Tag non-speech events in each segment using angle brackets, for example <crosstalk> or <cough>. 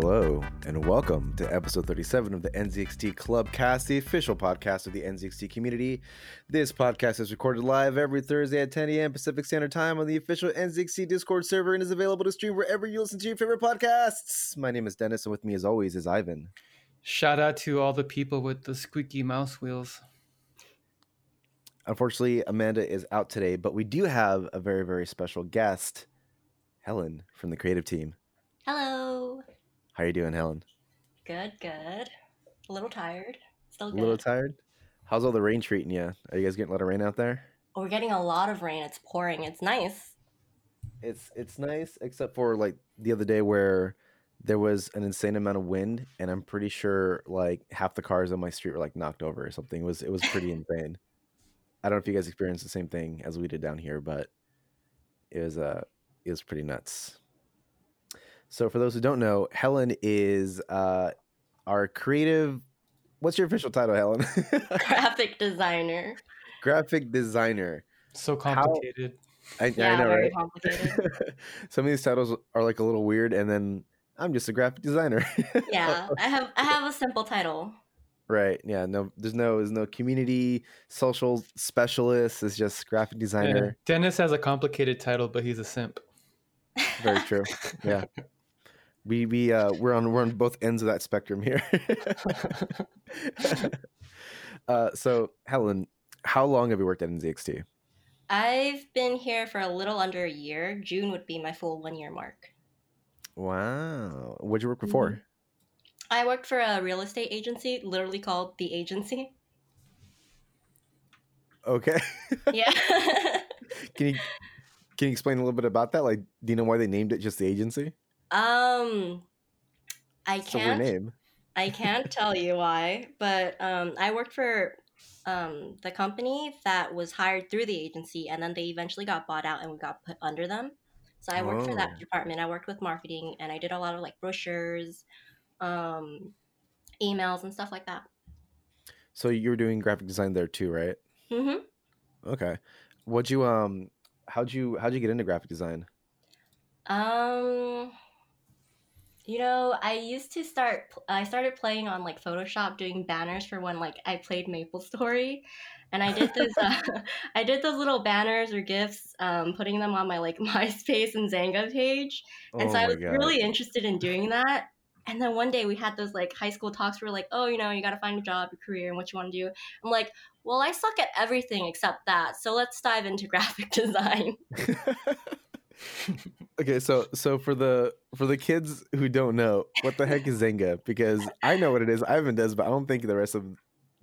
Hello, and welcome to episode 37 of the NZXT Clubcast, the official podcast of the NZXT community. This podcast is recorded live every Thursday at 10 a.m. Pacific Standard Time on the official NZXT Discord server and is available to stream wherever you listen to your favorite podcasts. My name is Dennis, and with me, as always, is Ivan. Shout out to all the people with the squeaky mouse wheels. Unfortunately, Amanda is out today, but we do have a very, very special guest, Helen from the creative team. Hello. How are you doing, Helen? Good, good. A little tired. Still A little tired? How's all the rain treating you? Are you guys getting a lot of rain out there? We're getting a lot of rain. It's pouring. It's nice. It's it's nice, except for like the other day where there was an insane amount of wind, and I'm pretty sure like half the cars on my street were like knocked over or something. It was it was pretty <laughs> insane. I don't know if you guys experienced the same thing as we did down here, but it was uh it was pretty nuts. So for those who don't know, Helen is uh our creative. What's your official title, Helen? <laughs> Graphic designer. Graphic designer. So How- complicated. I, Yeah, I know, very right? complicated. <laughs> Some of these titles are like a little weird, and then I'm just a graphic designer. <laughs> yeah, I have I have a simple title. right. Yeah. No, there's no, there's no community social specialist. It's just graphic Yeah. designer. Dennis has a complicated title, but he's a simp. Very true. Yeah. We we uh we're on we're on both ends of that spectrum here. <laughs> <laughs> uh, so Helen, how long have you worked at NZXT? I've been here for a little under a year. June would be my full one year mark. Wow. What'd you work before? Mhm. I worked for a real estate agency, literally called the agency. Okay. <laughs> Yeah. can you can you explain a little bit about that? Like, do you know why they named it just the agency? Um I can't name. I can't tell you <laughs> why, but um, I worked for um, the company that was hired through the agency, and then they eventually got bought out and we got put under them. So I worked for Oh. that department. I worked with marketing, and I did a lot of like brochures, um, emails, and stuff like that. So you were doing graphic design there too, right? hmm Okay. What'd you um how'd you how'd you get into graphic design? Um, you know, I used to start. I started playing on like Photoshop, doing banners for when like I played Maple Story, and I did this. uh, <laughs> I did those little banners or gifs, um, putting them on my like <laughs> MySpace and Xanga page, and so Oh I was God. really interested in <laughs> doing that. And then one day we had those like high school talks where like, oh, you know, you got to find a job, a career, and what you want to do. I'm like, well, I suck at everything except that, so let's dive into graphic design. Okay, so so for the for the kids who don't know, what the heck is <laughs> Zynga? Because I know what it is, Ivan does, but I don't think the rest of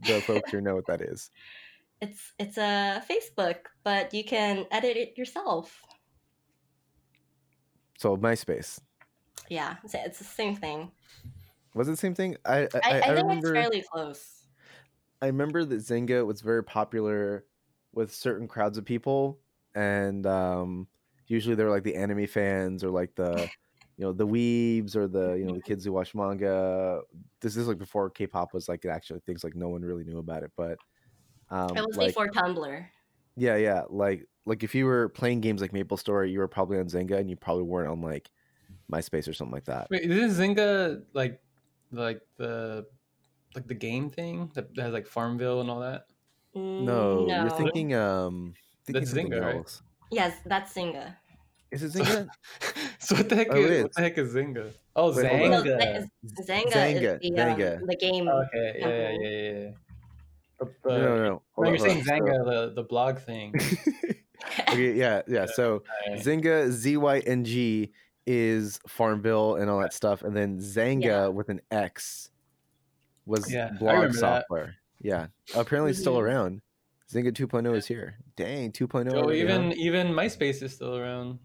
the folks here know what that is. It's it's a Facebook, but you can edit it yourself. So MySpace. Yeah, it's, it's the same thing. Was it the same thing? I I, I, I, think remember it's fairly close. I remember that Zynga was very popular with certain crowds of people, and um, usually they're like the anime fans or like the, <laughs> you know, the weebs or the you know the kids who watch manga. This is like before K-pop was like actually things like no one really knew about it, but um, It was like, before Tumblr. yeah, yeah, like like if you were playing games like Maple Story, you were probably on Zynga, and you probably weren't on like MySpace or something like that. Wait, isn't Zynga like like the like the game thing that that has like Farmville and all that? No, Mm, you're thinking um, thinking That's Zynga, right? Yes, that's Zynga. Is it So- Zynga? <laughs> so what the heck Oh, it is, is. what the heck is Zynga? Oh, Wait, hold No. Xanga. Xanga, Xanga, is the, Xanga. Um, the game. Okay, yeah, yeah, yeah, yeah. But, no, uh, no, no. no, Hold you're on, saying hold on. Xanga, the, the blog thing. <laughs> Okay, yeah, yeah. So <laughs> Alright. Zynga, Z Y N G, is Farmville and all that stuff, and then Xanga Yeah. with an X was Yeah, blog remember that. software. Yeah, apparently it's still Mhm. around. Xanga 2.0 is here. Dang, 2.0. So already, huh? even even MySpace is still around.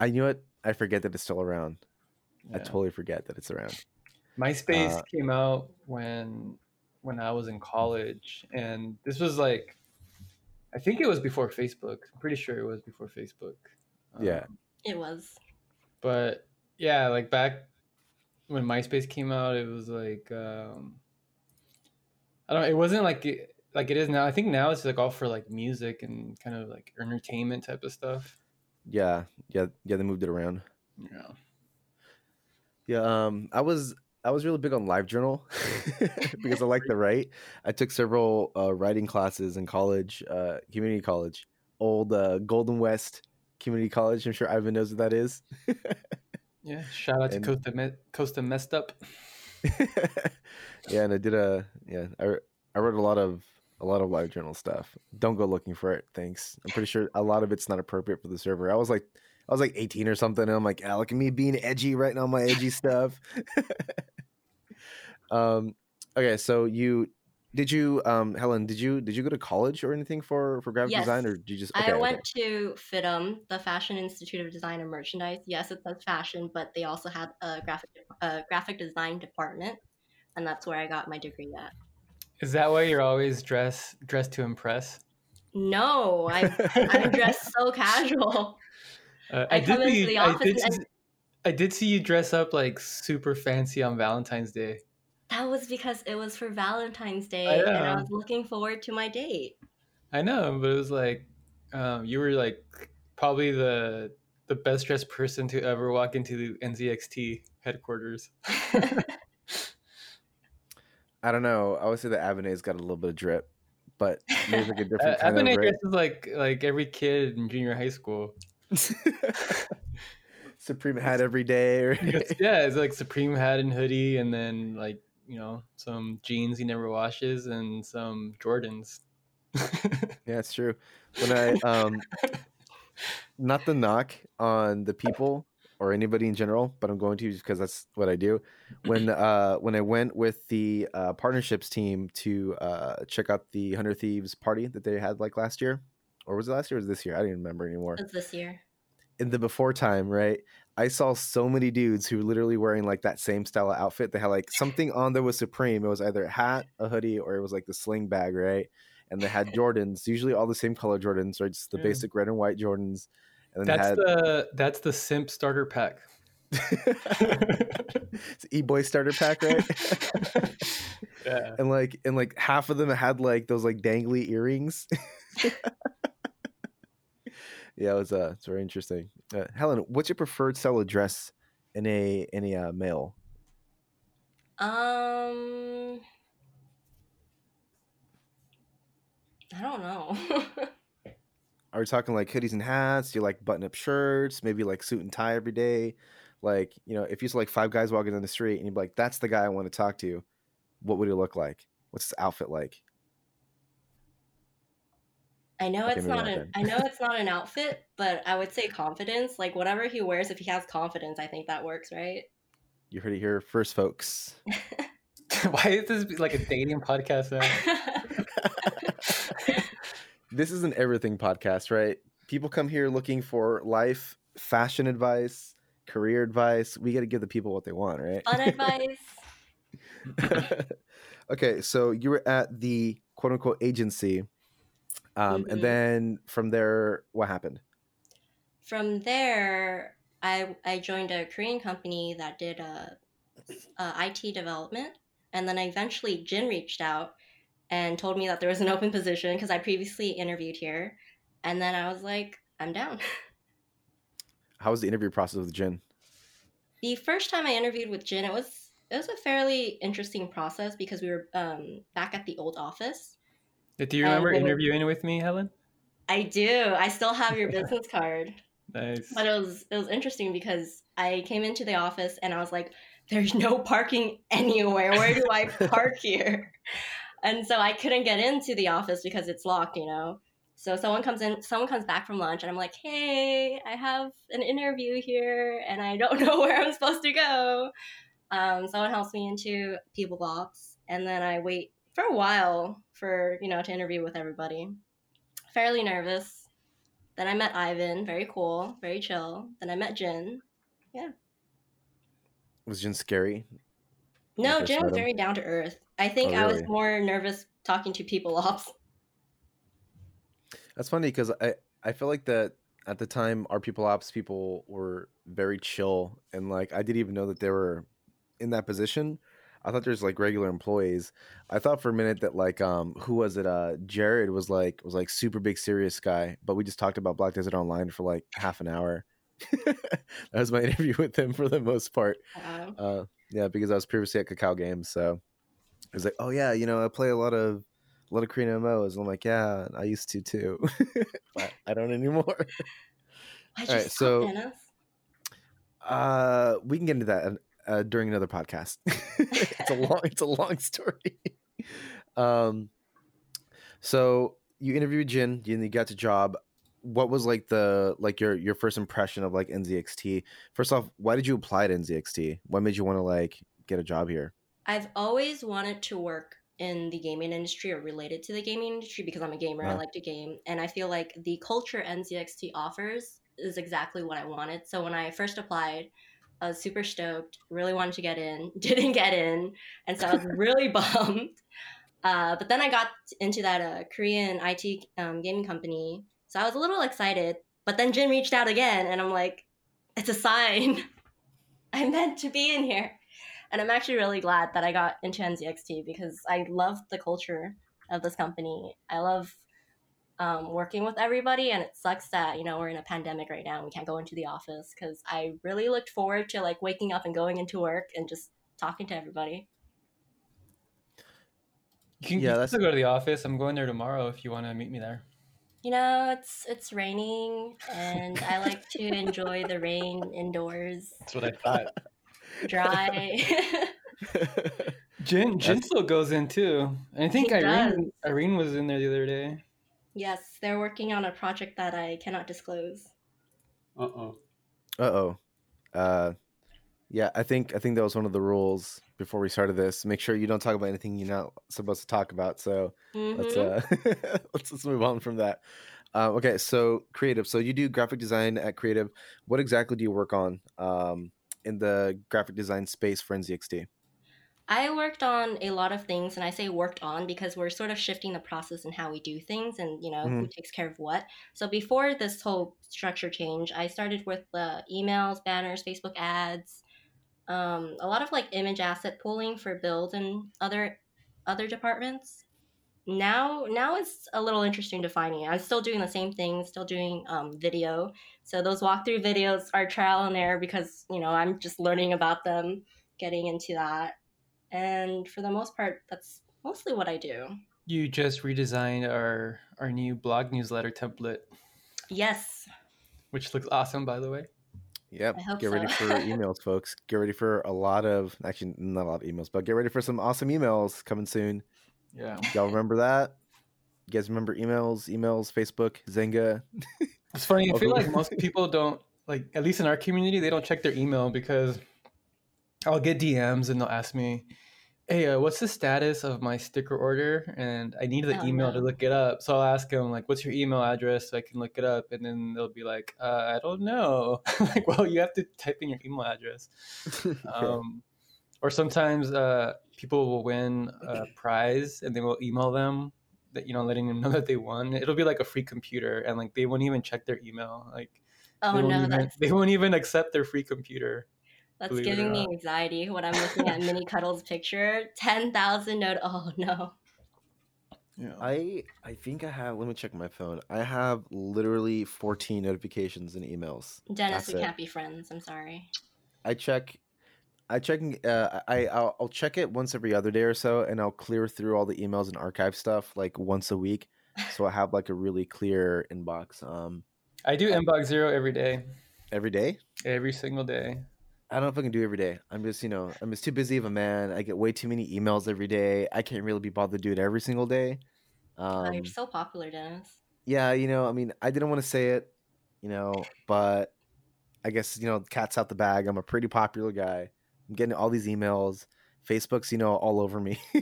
I knew it. I forget that it's still around. I totally forget that it's around. MySpace Uh, came out when when I was in college, and this was like, I think it was before Facebook. I'm pretty sure it was before Facebook. Yeah. Um, It was. but yeah, like back when MySpace came out, it was like um, I don't. know, It wasn't like it, like it is now. I think now it's like all for like music and kind of like entertainment type of stuff. Yeah, yeah, yeah. They moved it around. Yeah. Yeah, um, I was I was really big on LiveJournal <laughs> because I like to write. I took several uh, writing classes in college, uh, community college, old uh, Golden West Community College. I'm sure Ivan knows what that is. <laughs> Yeah, shout out to Costa Me- Costa messed up. <laughs> yeah, and I did a yeah. I I wrote a lot of a lot of LiveJournal stuff. Don't go looking for it. Thanks. I'm pretty sure a lot of it's not appropriate for the server. I was like I was like 18 or something, and I'm like, ah, look at me being edgy, writing all my edgy stuff. <laughs> um. Okay, so you did you um Helen did you did you go to college or anything for for graphic design or did you just okay, I okay. went to FIDM, the Fashion Institute of Design and Merchandise. Yes, it says fashion, but they also had a graphic a graphic design department, and that's where I got my degree at. Is that why you're always dressed dressed to impress? No, I I'm dressed so <laughs> casual. Uh, I come into the I office did, and- see- I did see you dress up like super fancy on Valentine's Day. That was because it was for Valentine's Day, I and I was looking forward to my date. I know, but it was like um, you were like probably the the best dressed person to ever walk into the NZXT headquarters. <laughs> <laughs> I don't know. I would say that Avenet's got a little bit of drip, but <laughs> maybe like a Uh, different kind Ebony of dresses like like every kid in junior high school. <laughs> <laughs> Supreme hat every day, or yeah, it's like Supreme hat and hoodie, and then like you know some jeans he never washes and some Jordans. Yeah, it's true. When I um not the knock on the people or anybody in general, but I'm going to because that's what I do. <clears throat> When uh when I went with the uh partnerships team to uh check out the Hundred Thieves party that they had like last year. Or was it last year or was it this year? I don't even remember anymore. It was this year. In the before time, right? I saw so many dudes who were literally wearing like that same style of outfit. They had like something on that was Supreme. It was either a hat, a hoodie, or it was like the sling bag, right? And they had <laughs> Jordans, usually all the same color Jordans, right? Just the Yeah. basic red and white Jordans. And then that's had the that's the simp starter pack. <laughs> it's e boy starter pack, right? <laughs> yeah. and like and like half of them had like those like dangly earrings. <laughs> yeah, it was uh it's very interesting. Uh, Helen, what's your preferred style address in a in a uh, male? Um, I don't know. Are we talking like hoodies and hats? Do you like button up shirts? Maybe like suit and tie every day? Like, you know, if you saw like five guys walking down the street and you'd be like, that's the guy I want to talk to, what would he look like? What's his outfit like? I know Okay, it's not not an. I know it's <laughs> not an outfit, but I would say confidence. Like whatever he wears, if he has confidence, I think that works, right? You heard it here first, folks. <laughs> <laughs> Why is this like a dating podcast now? This is an everything podcast, right? People come here looking for life, fashion advice, career advice. We got to give the people what they want, right? Fun advice. <laughs> okay, so you were at the quote unquote agency. Um, Mhm. And then from there, what happened? From there, I I joined a Korean company that did a, uh, IT development, and then eventually Jin reached out and told me that there was an open position because I previously interviewed here, and then I was like, I'm down. <laughs> How was the interview process with Jin? the first time I interviewed with Jin, it was it was a fairly interesting process because we were um, back at the old office. Do you remember when we- interviewing with me, Helen? I do. I still have your <laughs> business card. Nice. But it was it was interesting because I came into the office and I was like, "There's no parking <laughs> anywhere. Where do I park here?" And so I couldn't get into the office because it's locked, you know. So someone comes in, someone comes back from lunch, and I'm like, "Hey, I have an interview here, and I don't <laughs> know where I'm supposed to go." Um, someone helps me into People Ops, and then I wait for a while for you know to interview with everybody. Fairly nervous. Then I met Ivan, very cool, very chill. Then I met Jin. Yeah. Was Jin scary? No, Jin was very down to earth. I think Oh, I was more nervous talking to people <laughs> ops. That's funny because I I feel like that at the time our people ops people were very chill and like I didn't even know that they were in that position. I thought there's like regular employees. I thought for a minute that like um who was it? Uh Jared was like was like super big serious guy, but we just talked about Black Desert Online for like half an hour. <laughs> that was my <laughs> interview with him for the most part. Wow. Uh, yeah, because I was previously at Kakao Games, so I was like, "Oh yeah, you know, I play a lot of a lot of Korean MMOs." And I'm like, "Yeah, I used to too, <laughs> but I don't anymore." <laughs> You right, so- Uh, we can get into that uh, during another podcast. <laughs> it's a long, it's a long story. um, so you interviewed Jin, and you got the job. What was like the like your your first impression of like NZXT? First off, why did you apply to NZXT? What made you want to like get a job here? I've always wanted to work in the gaming industry or related to the gaming industry because I'm a gamer. I Wow. like to game, and I feel like the culture NZXT offers is exactly what I wanted. So when I first applied, I was super stoked. Really wanted to get in, <laughs> didn't get in, and so I was <laughs> really bummed. Uh, but then I got into that uh, Korean IT um, gaming company, so I was a little excited. But then Jin reached out again, and I'm like, it's a sign. <laughs> I'm meant to be in here. And I'm actually really glad that I got into NZXT because I love the culture of this company. I love um, working with everybody, and it sucks that you know we're in a pandemic right now and we can't go into the office because I really looked forward to like waking up and going into work and just talking to everybody. You can, Yeah, you can that's- still go to the office. I'm going there tomorrow if you want to meet me there. You know, it's it's raining, and I like to enjoy the rain indoors, That's what I thought. <laughs> dry. <laughs> Jin, Jin That's- still goes in too. And I think He Irene Irene was in there the other day. yes, they're working on a project that I cannot disclose. Uh oh. Uh oh. Uh, yeah, I think I think that was one of the rules before we started this. Make sure you don't talk about anything you're not supposed to talk about. So let's Mhm. uh <laughs> let's let's move on from that. Uh, okay, so creative. So you do graphic design at Creative. What exactly do you work on um, in the graphic design space for NZXT? I worked on a lot of things, and I say worked on because we're sort of shifting the process and how we do things, and you know who takes care of what. So before this whole structure change, I started with the emails, banners, Facebook ads, um, a lot of like image asset pooling for build and other other departments. Now, now it's a little interesting to find me. I'm still doing the same thing, still doing um, video. So those walkthrough videos are trial and error because you know I'm just learning about them, getting into that and for the most part that's mostly what i do You just redesigned our our new blog newsletter template, yes which looks awesome by the way. Yep. Get ready for <laughs> emails, folks. Get ready for a lot of actually not a lot of emails, but get ready for some awesome emails coming soon. Yeah. Y'all remember that? You guys remember emails, emails, Facebook, Xanga? <laughs> It's funny. I feel like most <laughs> people don't like, at least in our community, they don't check their email because I'll get DMs and they'll ask me, "Hey, uh, what's the status of my sticker order?" And I need the Oh, email to look it up. So I'll ask them like, "What's your email address?" So I can look it up, and then they'll be like, uh, "I don't know." <laughs> like, well, you have to type in your email address. <laughs> Um, or sometimes uh, people will win a prize and they will email them that you know letting them know that they won it'll be like a free computer and like they won't even check their email like oh they, won't no even, that's they won't even accept their free computer that's believe giving me anxiety when i'm looking at <laughs> mini cuddle's picture 10000 note oh no yeah I I think I have. Let me check my phone. I have literally 14 notifications and emails. dennis That's we it. can't be friends i'm sorry I check. I check. Uh, I I'll, I'll check it once every other day or so, and I'll clear through all the emails and archive stuff like once a week, so I have like a really clear inbox. Um, i do inbox zero every day every day. every single day I don't know if I can do every day. I'm just, you know, I'm just too busy of a man. I get way too many emails every day. I can't really be bothered to do it every single day. oh, Um, you're so popular dennis yeah, you know, I mean, I didn't want to say it, you know, but I guess, you know, cat's out the bag. I'm a pretty popular guy. I'm getting all these emails. Facebook's, you know, all over me. <laughs>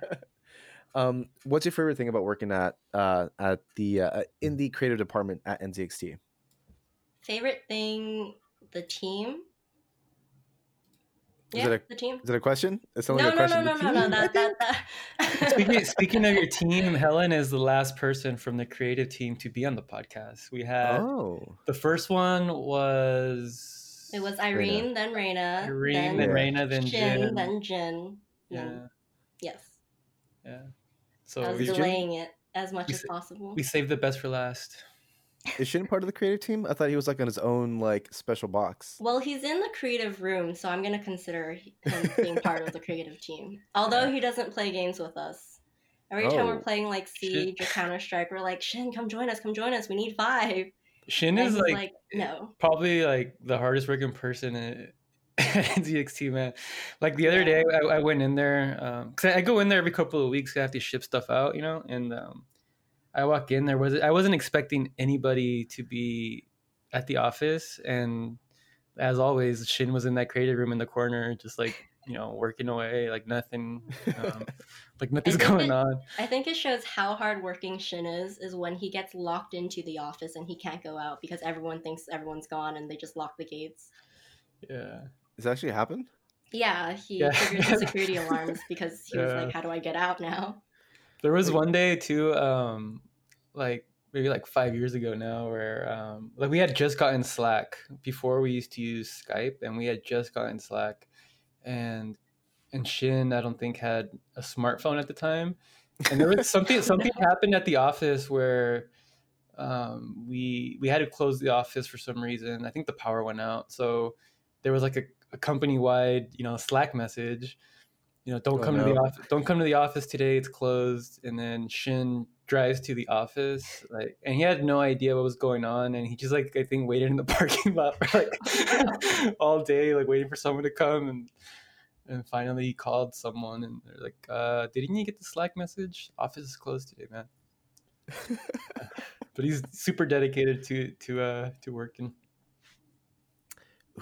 <laughs> um, what's your favorite thing about working at uh at the uh, in the creative department at NZXT? favorite thing the team Is yeah it a- the team Is it a question? It no sounded no a question. no The no no no team? that, that, that. speaking, <laughs> speaking of your team helen is the last person from the creative team to be on the podcast we had Oh, the first one was it was irene then Reina, Irene, then then Yeah. Reina, then Jin, Jin. then Jin. yeah then- yes yeah so I was Is Jin- delaying it as much we as s- possible. we saved the best for last Is Shin part of the creative team? I thought he was like on his own like special box. Well, he's in the creative room, so I'm gonna consider him being part of the creative team. <laughs> Although he doesn't play games with us. Every time we're Oh. playing like Siege or Counter Strike, we're like, Shin, come join us, come join us. We need five. Shin And is like, like, no. probably like the hardest working person at <laughs> NZXT, man. Like the other Yeah. day, I, I went in there because I, I go in there every couple of weeks. I have to ship stuff out, you know. And um, I walk in there was I wasn't expecting anybody to be at the office, and as always, Shin was in that creative room in the corner, just like you know working away, like nothing, um, <laughs> like nothing's going it- on. I think it shows how hardworking Shin is, is when he gets locked into the office and he can't go out because everyone thinks everyone's gone and they just lock the gates. Yeah. Does actually happen? Yeah, he Yeah. triggered the security <laughs> alarms because he was like, how do I get out now? There was one day too, um, like maybe like five years ago now, where um, like we had just gotten Slack before we used to use Skype, and we had just gotten Slack, and and Shin I don't think had a smartphone at the time, and there was something <laughs> something happened at the office where um, we we had to close the office for some reason. I think the power went out, so there was like a, a company wide you know Slack message. You know, don't Oh, come to the office. Don't come to the office today. It's closed. And then Shin drives to the office, like, and he had no idea what was going on. And he just like I think waited in the <laughs> parking lot for like <laughs> all day, like waiting for someone to come. And and finally he called someone, and they're like, uh, "Didn't you get the Slack message? Office is closed today, man." <laughs> but he's super dedicated to to uh to working.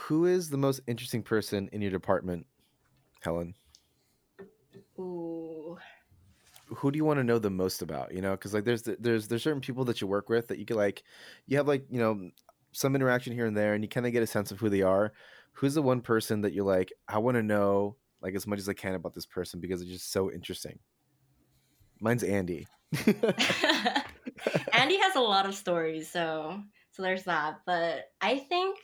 Who is the most interesting person in your department, Helen? Ooh. Who do you want to know the most about? You know, because like there's there's there's certain people that you work with that you can like you have like you know some interaction here and there, and you kind of get a sense of who they are. Who's the one person that you're like, I want to know like as much as I can about this person because it's just so interesting. Mine's Andy. <laughs> Andy has a lot of stories, so so there's that. But I think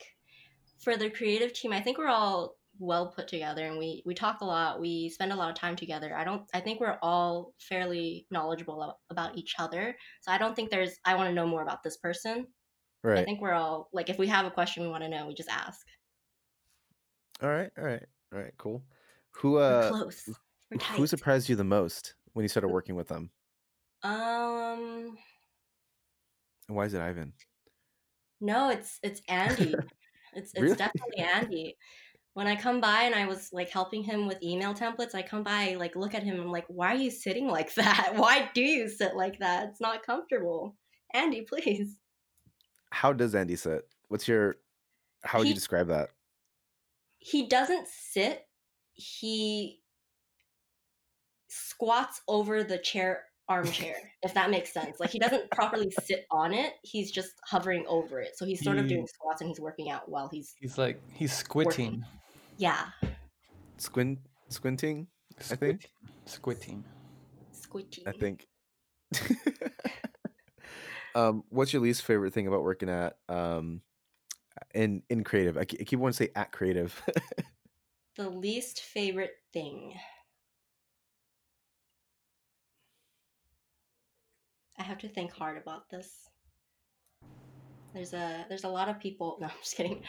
for the creative team, I think we're all well put together and we we talk a lot. We spend a lot of time together. I don't I think we're all fairly knowledgeable about each other. So I don't think there's I want to know more about this person. Right i think we're all like if we have a question we want to know, we just ask. All right. All right. All right. Cool. Who We're uh close. We're <laughs> who surprised you the most when you started working with them? um why is it Ivan? No, it's it's Andy. <laughs> it's it's Really? definitely Andy. When I come by and I was like helping him with email templates, I come by like look at him. I'm like, why are you sitting like <laughs> that? Why do you sit like that? It's not comfortable. Andy, please. How does Andy sit? What's your how would you describe that? He doesn't sit. He squats over the chair armchair, <laughs> if that makes sense. Like he doesn't properly sit on it. He's just hovering over it. So he's sort of doing squats and he's working out while he's He's like he's squitting. Yeah, Squint squinting, I think. Squinting. squitting. I think. <laughs> um, what's your least favorite thing about working at um in in creative? I, I keep wanting to say at creative. <laughs> The least favorite thing. I have to think hard about this. There's a there's a lot of people. <laughs> No, I'm just kidding.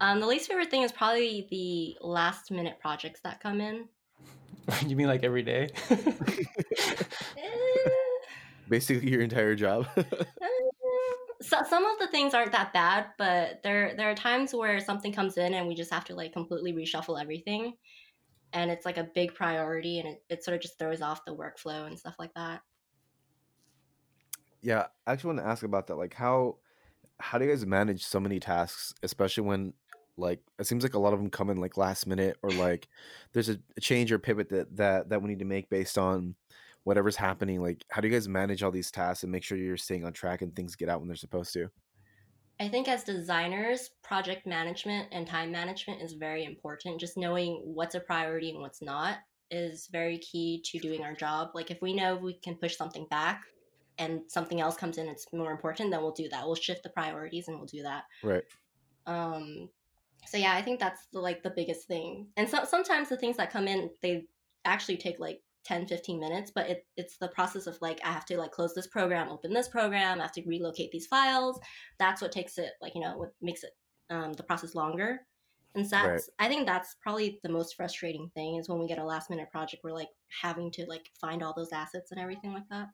Um, the least favorite thing is probably the last minute projects that come in. <laughs> you mean like every day? <laughs> Eh, Basically, your entire job. eh. so, some of the things aren't that bad, but there there are times where something comes in and we just have to like completely reshuffle everything, and it's like a big priority, and it, it sort of just throws off the workflow and stuff like that. yeah, I actually want to ask about that. Like, how how do you guys manage so many tasks, especially when like it seems like a lot of them come in like last minute or like there's a, a change or pivot that that that we need to make based on whatever's happening. Like, how do you guys manage all these tasks and make sure you're staying on track and things get out when they're supposed to? I think as designers, project management and time management is very important. Just knowing what's a priority and what's not is very key to doing our job. Like if we know we can push something back and something else comes in it's more important, then we'll do that. We'll shift the priorities and we'll do that. Right. Um so yeah, I think that's the, like the biggest thing. And so, sometimes the things that come in they actually take like 10 15 minutes but it, it's the process of like i have to like close this program open this program i have to relocate these files that's what takes it like you know what makes it um, the process longer and so that's Right. i think that's probably the most frustrating thing is when we get a last minute project we're like having to like find all those assets and everything like that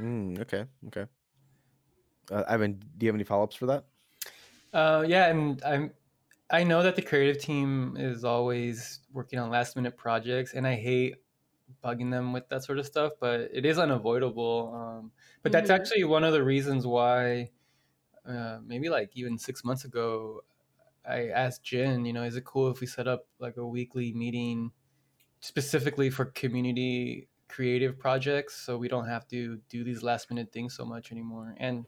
Mm, okay, okay. Uh, Ivan, do you have any follow ups for that? Uh, yeah, and I'm I know that the creative team is always working on last minute projects, and I hate bugging them with that sort of stuff, but it is unavoidable. Um, but that's Mhm. actually one of the reasons why, uh, maybe like even six months ago, I asked Jin, you know, is it cool if we set up like a weekly meeting specifically for community creative projects so we don't have to do these last minute things so much anymore? And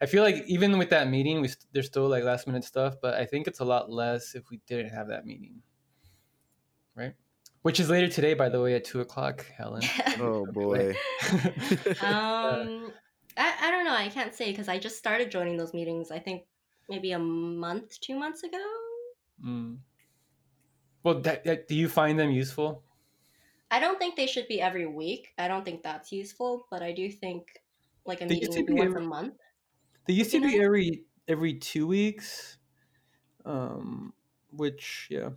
I feel like even with that meeting, we st- there's still like last minute stuff, but I think it's a lot less if we didn't have that meeting, right? Which is later today, by the way, at two o'clock, Helen. <laughs> Oh boy. <laughs> um I, I don't know i can't say because i just started joining those meetings i think maybe a month two months ago Mm. Well, that, that, do you find them useful? I don't think they should be every week. I don't think that's useful, but I do think like a They meeting used to be once every- a month. They used to You be know? every every two weeks, um, which yeah,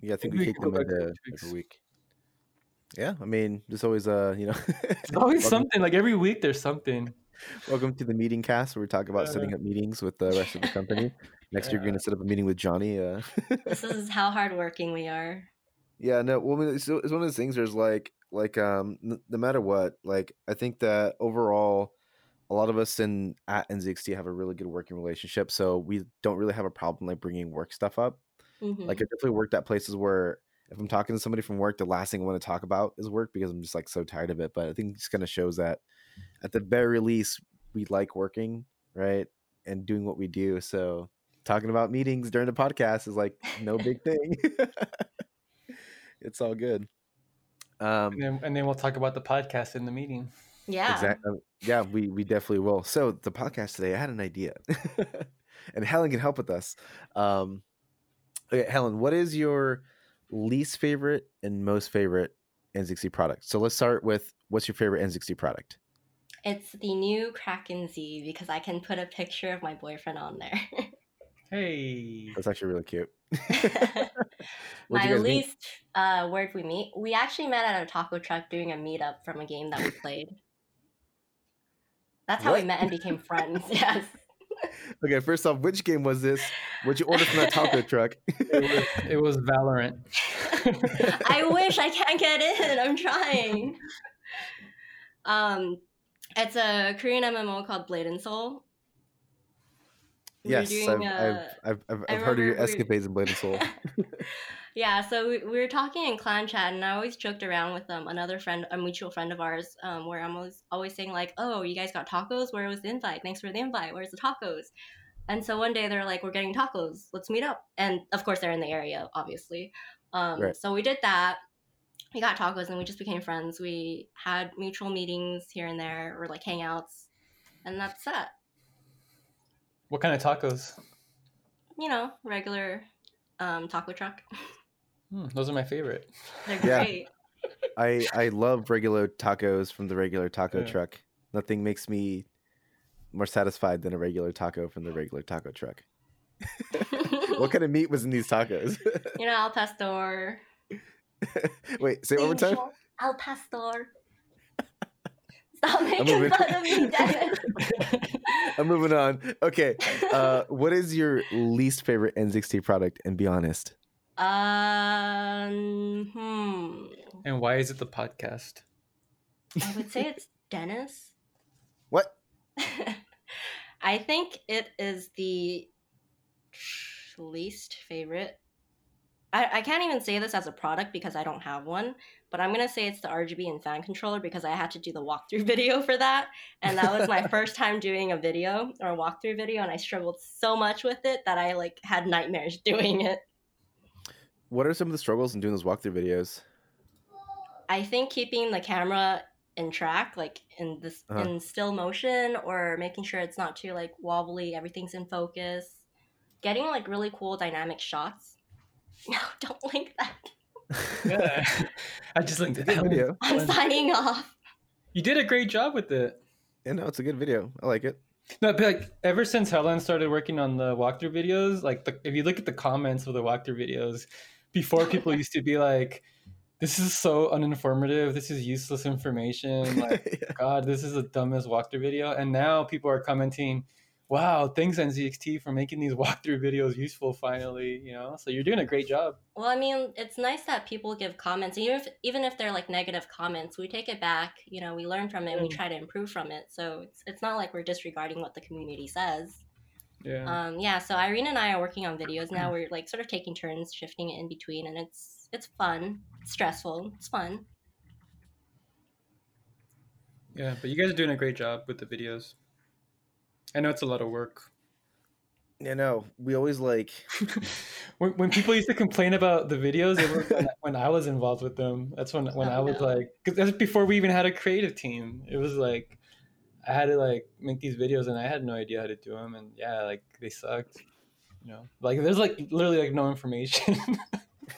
yeah, I think we we kick them back to into every week. Yeah, I mean, there's always uh, you know, it's <laughs> always welcome, something. Like every week, there's something. welcome to the meeting cast where we talk about Uh, setting up meetings with the rest of the company. <laughs> Next, year you're going to set up a meeting with Johnny. Uh, <laughs> This is how hardworking we are. Yeah, no. Well, I mean, it's, it's one of those things. There's like, like, um, n- no matter what, like, I think that overall, a lot of us in at NZXT have a really good working relationship, so we don't really have a problem like bringing work stuff up. Mhm. Like, I definitely worked at places where if I'm talking to somebody from work, the last thing I want to talk about is work because I'm just like so tired of it. But I think it just kind of shows that, at the very least, we like working, right, and doing what we do. So talking about meetings during the podcast is like no big <laughs> thing. <laughs> it's all good. Um, And then, and then we'll talk about the podcast in the meeting. yeah. Exactly. Yeah, we we definitely will. So the podcast today, I had an idea, <laughs> and Helen can help with us. Um, okay, Helen, what is your least favorite and most favorite NZXT product? So let's start with what's your favorite NZXT product? It's the new Kraken Z because I can put a picture of my boyfriend on there. <laughs> Hey, That's actually really cute. <laughs> <laughs> Where'd my you guys meet? least uh, word we meet. We actually met at a taco truck doing a meetup from a game that we <laughs> played. That's how we met and became friends. Yes. Okay, first off, which game was this? What'd you order from that taco truck? it was, it was Valorant. I wish I can't get in. I'm trying. Um, it's a Korean MMO called Blade and Soul. Yes, I've, doing, I've, uh, I've, I've, I've heard of your escapades in Blade and Soul. <laughs> yeah, so we, we were talking in clan chat, and I always joked around with um, another friend, a mutual friend of ours, um, where I'm always always saying like, "Oh, you guys got tacos? Where was the invite? Thanks for the invite. Where's the tacos?" And so one day they're like, "We're getting tacos. Let's meet up." And of course, they're in the area, obviously. Um, Right. So we did that. We got tacos, and we just became friends. We had mutual meetings here and there, or like hangouts, and that's that. What kind of tacos? You know, regular um, taco truck. Hmm, those are my favorite. They're Yeah. great. I I love regular tacos from the regular taco Yeah. truck. Nothing makes me more satisfied than a regular taco from the regular taco truck. <laughs> what kind of meat was in these tacos? you know, al pastor. <laughs> Wait, say it one more time. <laughs> Al pastor. Stop I'm making moving. fun of me, Dennis. <laughs> I'm moving on. Okay, uh, what is your least favorite NZXT product? And be honest. um, hmm. And why is it the podcast? I would say it's Dennis. What? <laughs> I think it is the least favorite. I, I can't even say this as a product because I don't have one, but I'm gonna say it's the RGB and fan controller because I had to do the walkthrough <laughs> video for that, and that was my <laughs> first time doing a video or a walkthrough video, and I struggled so much with it that I like had nightmares <laughs> doing it. What are some of the struggles in doing those walkthrough videos? I think keeping the camera in track, like in this Uh-huh. in still motion, or making sure it's not too like wobbly, everything's in focus, getting like really cool dynamic shots. No, don't link that. Yeah. <laughs> I just linked It's it. good video. I'm signing off. You did a great job with it. Yeah, no, it's a good video. I like it. No, but like ever since Helen started working on the walkthrough videos, like the, if you look at the comments of the walkthrough videos, before people used to be like, "This is so uninformative. This is useless information. <laughs> Like, Yeah. God, this is the dumbest walkthrough video." And now people are commenting, "Wow, thanks NZXT for making these <laughs> walkthrough videos useful. Finally, you know." So you're doing a great job. Well, I mean, it's nice that people give comments, even if even if they're like negative comments. We take it back. You know, we learn from it. and We Mm. try to improve from it. So it's it's not like we're disregarding what the community says. Yeah. Um, yeah. So Irene and I are working on videos now. We're like sort of taking turns shifting it in between, and it's it's fun. It's stressful. It's fun. yeah, but you guys are doing a great job with the videos. I know it's a lot of work. Yeah, no, we always like. <laughs> when, when people used to complain about the videos, it was when, when I was involved with them. That's when when Oh, I was no. like, because that's before we even had a creative team. It was like I had to like make these videos, and I had no idea how to do them, and yeah, like they sucked. You know, like there's like literally like no information. <laughs>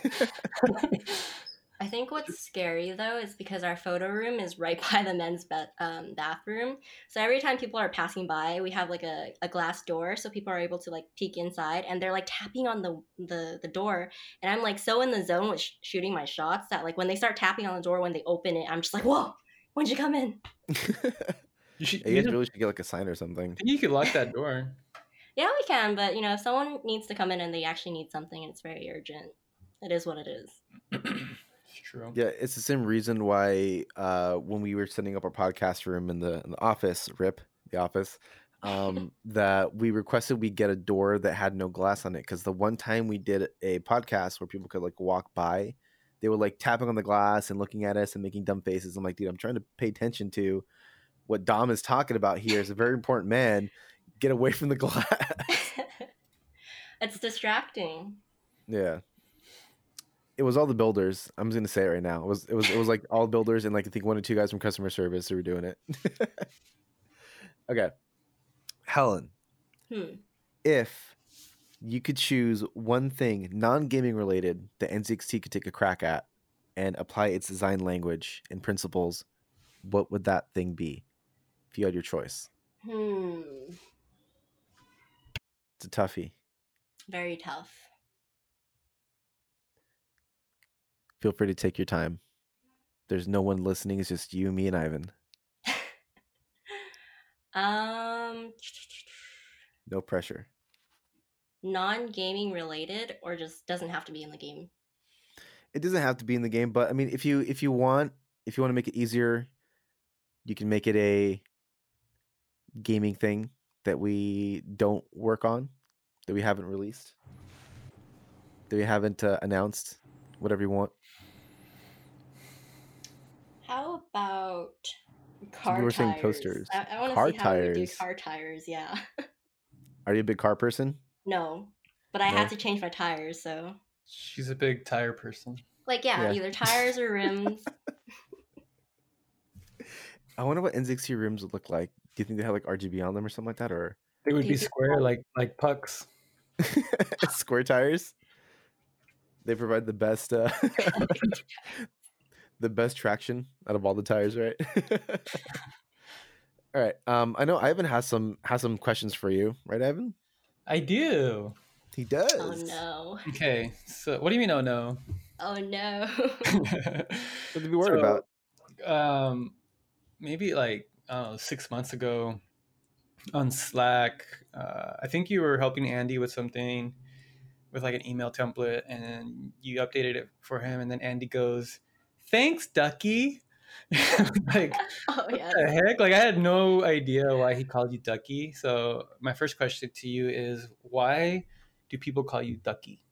<laughs> I think what's scary though is because our photo room is right <laughs> by the men's ba- um, bathroom. So every time people are passing by, we have like a, a glass door, so people are able to like peek inside, and they're like tapping on the the, the door. And I'm like so in the zone with sh- shooting my shots that like when they start tapping on the door, when they open it, I'm just like, whoa, when'd you come in? <laughs> you should. you You, guys should- really should get like a sign or something. You could lock that door. <laughs> Yeah, we can, but you know, if someone needs to come in and they actually need something and it's very urgent, it is what it is. <clears throat> true. Yeah, it's the same reason why uh, when we were setting up our podcast room in the in the office, rip the office, <laughs> um, that we requested we get a door that had no glass on it because the one time we did a podcast where people could like walk by, they were like tapping on the glass and looking at us and making dumb faces. I'm like, dude, I'm trying to pay attention to what Dom is talking about here. Is a very important man. Get away from the <laughs> glass. <laughs> it's distracting. Yeah. It was all the builders. I'm just gonna say it right now. It was it was it was like all builders and like I think one or two guys from customer service who were doing it. <laughs> okay. Helen, Hmm. if you could choose one thing non-gaming related that NZXT could take a crack at and apply its design language and principles, what would that thing be? If you had your choice. Hmm. It's a toughie. Very tough. Feel free to take your time. There's no one listening, it's just you, me, and Ivan. <laughs> Um, No pressure. non-gaming related, or just doesn't have to be in the game. it doesn't have to be in the game but i mean if you if you want if you want to make it easier you can make it a gaming thing that we don't work on that we haven't released that we haven't uh, announced whatever you want How about car were tires? saying toasters. I, I want to Car see how we do tires. car tires. Yeah. <laughs> are you a big car person no, but I No? had to change my tires, so She's a big tire person. like yeah, Yeah. either tires or rims. <laughs> i wonder what NZXT rims would look like do you think they have like rgb on them or something like that or They would be square all- like like pucks. <laughs> square tires they provide the best uh the best traction out of all the tires right <laughs> all right um i know ivan has some has some questions for you right ivan I do. he does oh no! Okay, so what do you mean? Oh no. Oh no! <laughs> what to be worried So, about um maybe like I don't know, six months ago on Slack. Uh, I think you were helping Andy with something with like an email template, and you updated it for him, and then Andy goes, "Thanks, Ducky." <laughs> like <laughs> oh yeah. what the heck? Like I had no idea why he called you Ducky. So my first question to you is, why do people call you Ducky?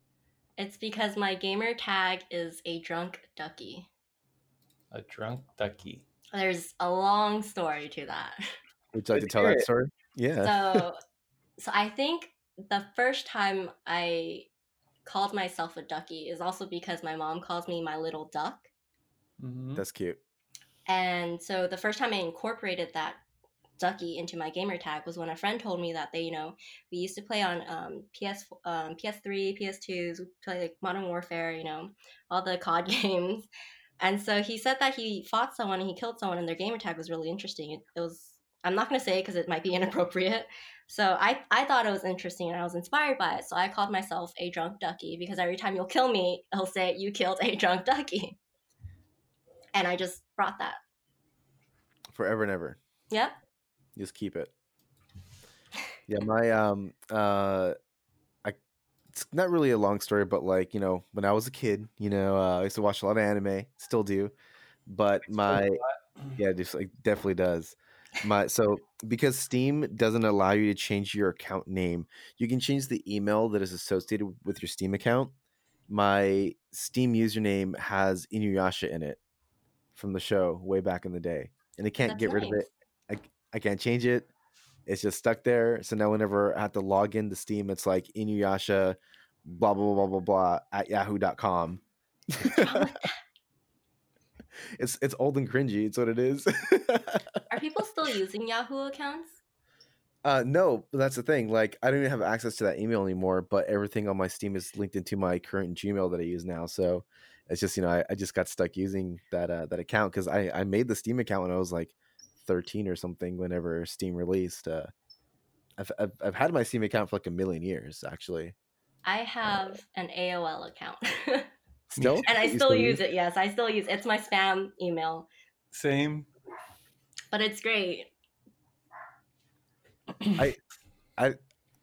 It's because my gamer tag is a drunk ducky. A drunk Ducky. There's a long story to that. would you like to let's tell that story yeah so so i think the first time i called myself a ducky is also because my mom calls me my little duck Mhm. that's cute and so the first time i incorporated that Ducky into my gamer tag was when a friend told me that they, you know, we used to play on um, PS, um, PS3, PS2s, play like Modern Warfare, you know, all the COD <laughs> games. And so he said that he fought someone and he killed someone, and their gamer tag was really interesting. It, it was I'm not going to say it because it might be <laughs> inappropriate. So I, I thought it was interesting and I was inspired by it. So I called myself a drunk ducky because every time you'll kill me, he'll say, You killed a drunk ducky. <laughs> And I just brought that. Forever and ever. Yep. Just keep it. Yeah, my um uh I it's not really a long story, but like, you know, when I was a kid, you know, uh, I used to watch a lot of anime, still do. But my <clears throat> yeah, just like definitely does my so because steam doesn't allow you to change your account name you can change the email that is associated with your steam account my steam username has inuyasha in it from the show way back in the day and i can't That's get rid of it I, I can't change it it's just stuck there so now whenever i have to log into steam it's like inuyasha blah blah blah blah blah at yahoo.com <laughs> it's it's old and cringy it's what it is Are people still using Yahoo accounts? Uh, no, but that's the thing. Like, I don't even have access to that email anymore. But everything on my Steam is linked into my current Gmail that I use now. So it's just you know I, I just got stuck using that uh, that account because I I made the Steam account when I was like thirteen or something. Whenever Steam released, uh, I've, I've I've had my Steam account for like a million years actually. I have an AOL account. <laughs> Still, and I You still use it. Yes, I still use It's my spam email, Same. but it's great. I, I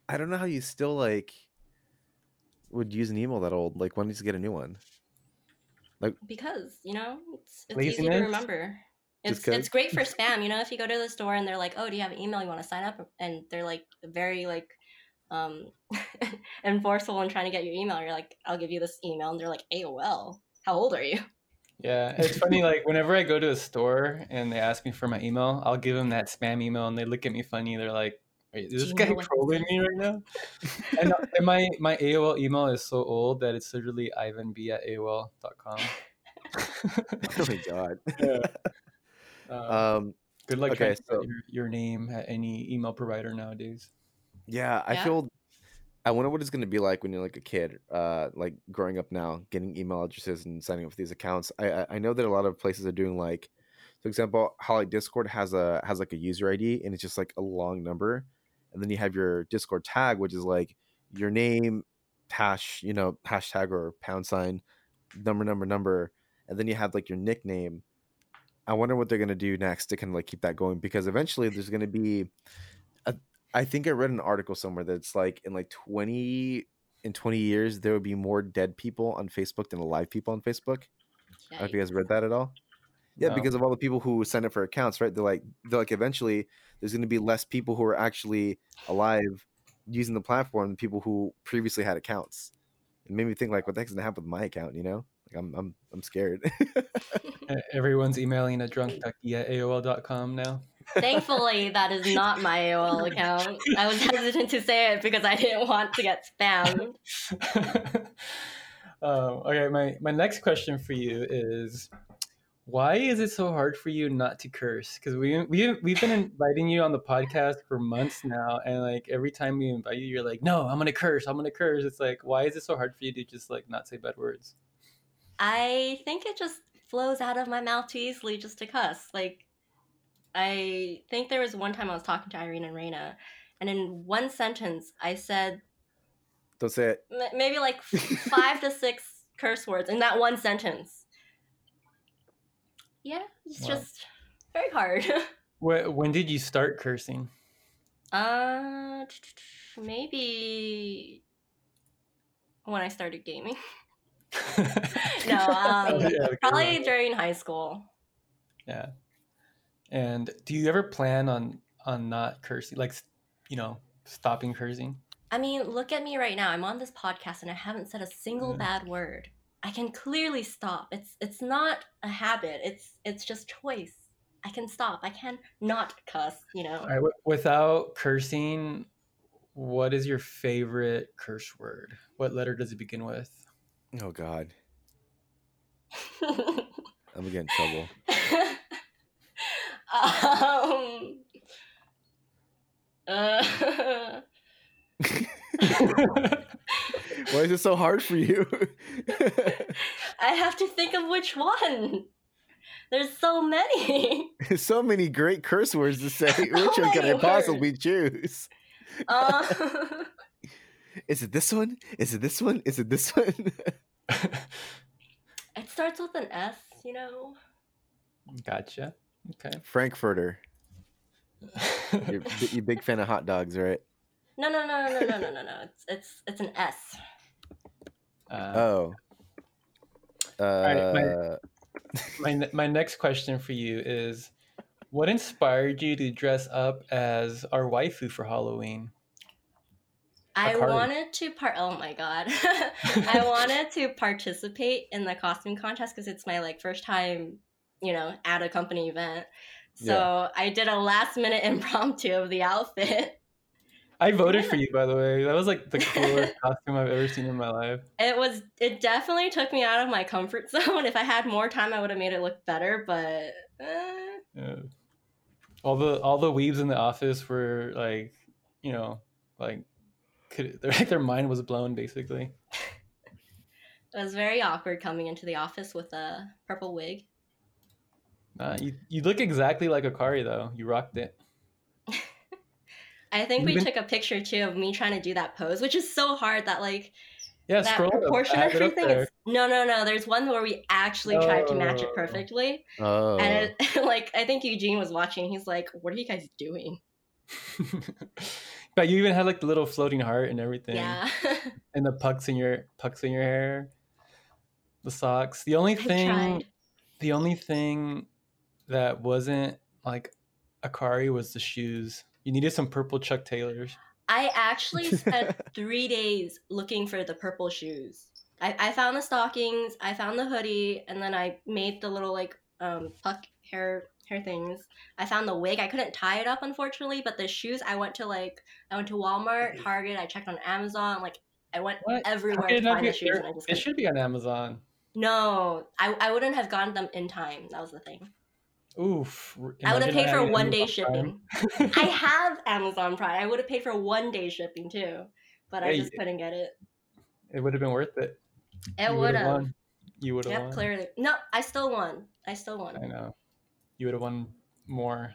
I don't know how you still like would use an email that old. Like, when did you get a new one? Because you know it's, it's easy to remember Just it's 'cause? it's great for spam you know if you go to the store and they're like oh do you have an email you want to sign up and they're like very like um <laughs> enforceable in trying to get your email you're like i'll give you this email and they're like aol how old are you Yeah, it's funny. Like whenever I go to a store and they ask me for my email, I'll give them that spam email, and they look at me funny. They're like, "Wait, is this you guy know what trolling me right now?" <laughs> and, uh, and my my AOL email is so old that it's literally ivanb at aol.com. <laughs> oh my god. <laughs> yeah. Um, Um, good luck okay, trying to get so- your, your name at any email provider nowadays. Yeah, I Yeah. feel. I wonder what it's going to be like when you're like a kid, uh, like growing up now, getting email addresses and signing up for these accounts. I I- I know that a lot of places are doing like, for example, how like Discord has a has like a user ID and it's just like a long number, and then you have your Discord tag, which is like your name, hash, you know, hashtag or pound sign, number, number, number, and then you have like your nickname. I wonder what they're gonna do next to kind of like keep that going because eventually there's gonna be a, I think I read an article somewhere that's like in like 20 in 20 years there will be more dead people on Facebook than alive people on Facebook. I don't know if you guys read that at all. Yeah, No. because of all the people who sign up for accounts, right? They're like they're like eventually there's going to be less people who are actually alive using the platform than people who previously had accounts. It made me think like what the heck's going to happen with my account, you know? Like I'm I'm I'm scared. Everyone's emailing a drunk ducky at AOL.com now. Thankfully, that is not my AOL account. I was hesitant to say it because I didn't want to get spammed. <laughs> um, okay, my, my next question for you is why is it so hard for you not to curse? Because we, we, we've been inviting you on the podcast for months now, and like every time we invite you, you're like, no, I'm going to curse, I'm going to curse. It's like, why is it so hard for you to just like not say bad words? I think it just flows out of my mouth too easily just to cuss. Like, I think there was one time I was talking to Irene and Raina, and in one sentence I said Don't say it. m- maybe like <laughs> five to six curse words in that one sentence. Yeah, it's Wow. just very hard. <laughs> Wh- When did you start cursing? uh, maybe when I started gaming. <laughs> No, um, Yeah, Probably during high school. Yeah. And do you ever plan on on not cursing, like you know, stopping cursing? I mean, look at me right now. I'm on this podcast and I haven't said a single Mm. bad word. I can clearly stop. It's it's not a habit. It's it's just choice. I can stop. I can not cuss, you know. All right, w- without cursing, what is your favorite curse word? What letter does it begin with? Oh god. <laughs> I'm gonna get in trouble. <laughs> um Uh, <laughs> Why is it so hard for you? <laughs> I have to think of which one. There's so many. <laughs> so many great curse words to say. <laughs> Which How one can I many possibly choose? Uh, Is it this one? Is it this one? Is it this one? it starts with an S, you know. gotcha. Okay. Frankfurter. You're, b- you big fan of hot dogs, right? No, no, no, no, no, no, no, no. It's it's it's an S. Uh, Oh. right, my- Uh, <laughs> my my next question for you is, what inspired you to dress up as our waifu for Halloween? I wanted to part. Oh my god, <laughs> I <laughs> wanted to participate in the costume contest because it's my like first time, you know, at a company event. So Yeah. I did a last minute impromptu of the outfit. I voted for you, by the way. That was like the coolest <laughs> costume I've ever seen in my life. It was. It definitely took me out of my comfort <laughs> zone. If I had more time, I would have made it look better. But uh, Yeah. All the all the weaves in the office were like, you know, like, could <laughs> like their mind was blown basically. it was very awkward coming into the office with a purple wig. You you look exactly like Akali though. You rocked it. I think we Even- took a picture too of me trying to do that pose, which is so hard that like Yeah, that scroll up. I proportion have it up everything there. is no no no there's one where we actually tried to match it Oh. perfectly oh. and it, <laughs> like i think eugene was watching he's like what are you guys doing <laughs> but you even had like the little floating heart and everything. yeah <laughs> And the pucks in your pucks in your hair. The socks. The only i thing tried the only thing that wasn't like Akali was the shoes. You needed some purple Chuck Taylors. i actually spent <laughs> three days looking for the purple shoes I, I found the stockings i found the hoodie and then i made the little like um puck hair hair things i found the wig i couldn't tie it up unfortunately but the shoes i went to like i went to walmart target i checked on amazon like i went What? everywhere How to it find the shoes and i just It couldn't. should be on Amazon. no I, I wouldn't have gotten them in time that was the thing Oof. i would have paid for having one day shipping i <laughs> have amazon prime i would have paid for one day shipping too but i just couldn't get it it would have been worth it. it would would've have. You would have Yep, won. clearly. No, I still won. I still won. I know. You would have won more.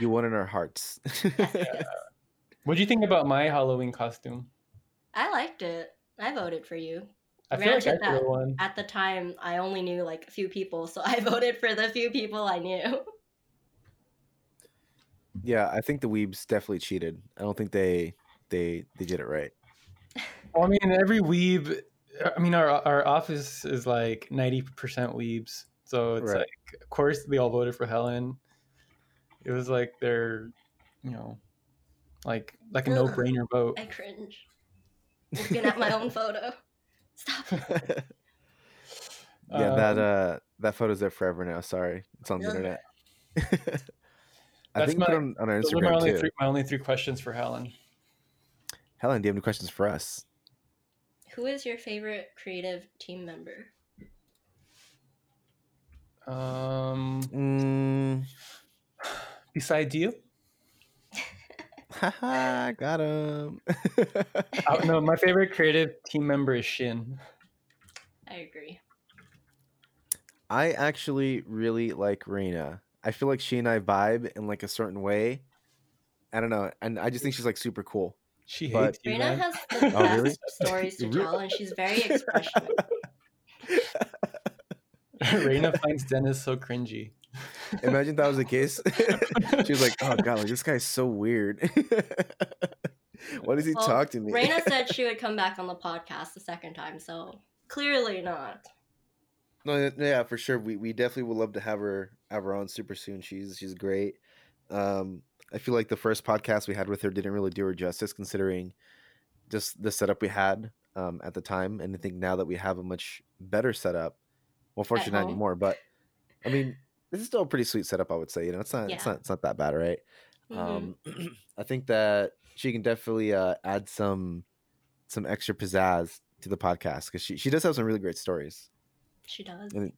you won in our hearts. <laughs> what do you think about my Halloween costume? I liked it. I voted for you. I feel like I Granted should have that- won. At the time, I only knew like a few people, so I <laughs> voted for the few people I knew. yeah, I think the Weebs definitely cheated. I don't think they they they did it right. Well, I mean, every weeb. I mean, our our office is like ninety percent weebs, so it's Right. like, of course, we all voted for Helen. It was like their, you know, like like a no brainer vote. I cringe. Looking at my own photo. Stop. yeah, that Um, uh that photo's there forever now. Sorry, it's on the Ugh. internet. <laughs> I That's think we put my- on, on our those are my Instagram only too. three my only three questions for Helen. Helen, do you have any questions for us? Who is your favorite creative team member? Um, Mm, besides you, haha, <laughs> got him. oh, no, my favorite creative team member is Shin. I agree. I actually really like Reina. I feel like she and I vibe in like a certain way. I don't know, and I just think she's like super cool. She But- hates you, Reina has the <laughs> Oh, best really? stories to <laughs> tell, and she's very expressionate. Reina finds Dennis so cringy. Imagine that was the case. <laughs> she was like, "Oh god, like this guy's so weird. <laughs> Why does he Well, talk to me?" Raina <laughs> said she would come back on the podcast the second time, so clearly not. No, yeah, for sure. We we definitely would love to have her have her on super soon. She's she's great. Um, I feel like the first podcast we had with her didn't really do her justice, considering just the setup we had um, at the time. And I think now that we have a much better setup, well, fortunately not anymore. But I mean, this is still a pretty sweet setup. I would say. You know, it's not it's not it's not that bad, right? Mhm. Um, <clears throat> I think that she can definitely uh, add some some extra pizzazz to the podcast because she she does have some really great stories. she does. and-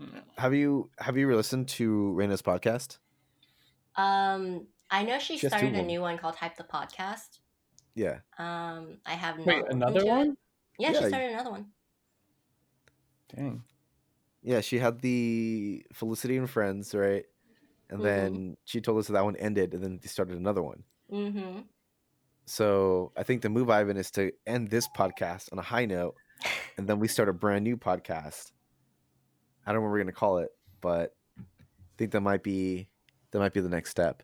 Mm. Have you have you listened to Raina's podcast? Um, I know she She started a new one called Hype the Podcast. Yeah. Um, I have not Wait, another one? Yeah, Yeah, she started another one. Dang. Yeah, she had the Felicity and Friends, right? And Mhm. then she told us that, that one ended, and then they started another one. Mm-hmm. So I think the move, Ivan, is to end this podcast on a high note, and then we start a brand new podcast. I don't know what we're gonna call it, but I think that might be that might be the next step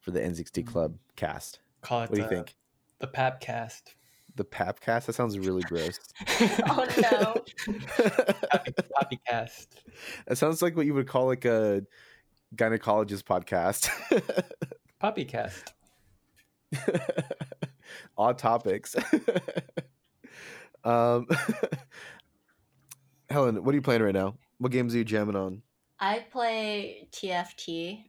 for the NZXT Club cast. Call it What do you think? the Papcast. The Pap cast? That sounds really gross. <laughs> Oh <laughs> no. Poppy, Poppycast. That sounds like what you would call like a gynecologist podcast. <laughs> Poppycast. Odd topics. um, Helen, what are you playing right now? What games are you jamming on? I play TFT.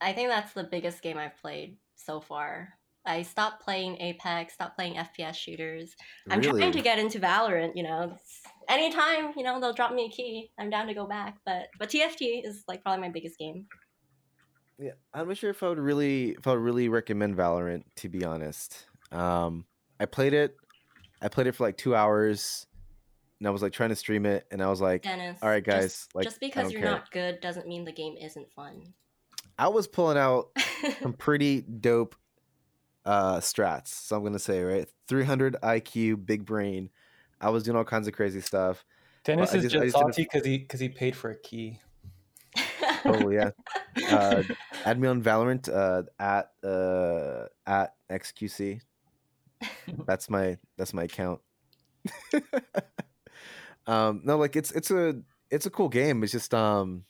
I think that's the biggest game I've played so far. I stopped playing Apex, stopped playing FPS shooters. I'm trying to get into Valorant, you know. Anytime, you know, they'll drop me a key, I'm down to go back. But but TFT is like probably my biggest game. Yeah, I'm not sure if I would really if I would really recommend Valorant to be honest. Um, I played it, I played it for like two hours, and I was like trying to stream it, and I was like, Dennis. all right, guys, Just, like just because you're care. not good doesn't mean the game isn't fun. I was pulling out <laughs> some pretty dope uh strats. So I'm gonna say right, 300 IQ, big brain. I was doing all kinds of crazy stuff. Dennis I is just, just salty because he because he paid for a key. Oh yeah. Uh, <laughs> add me on Valorant uh, at uh, at XQC. That's my that's my account. <laughs> um, no, like it's it's a it's a cool game. It's just um,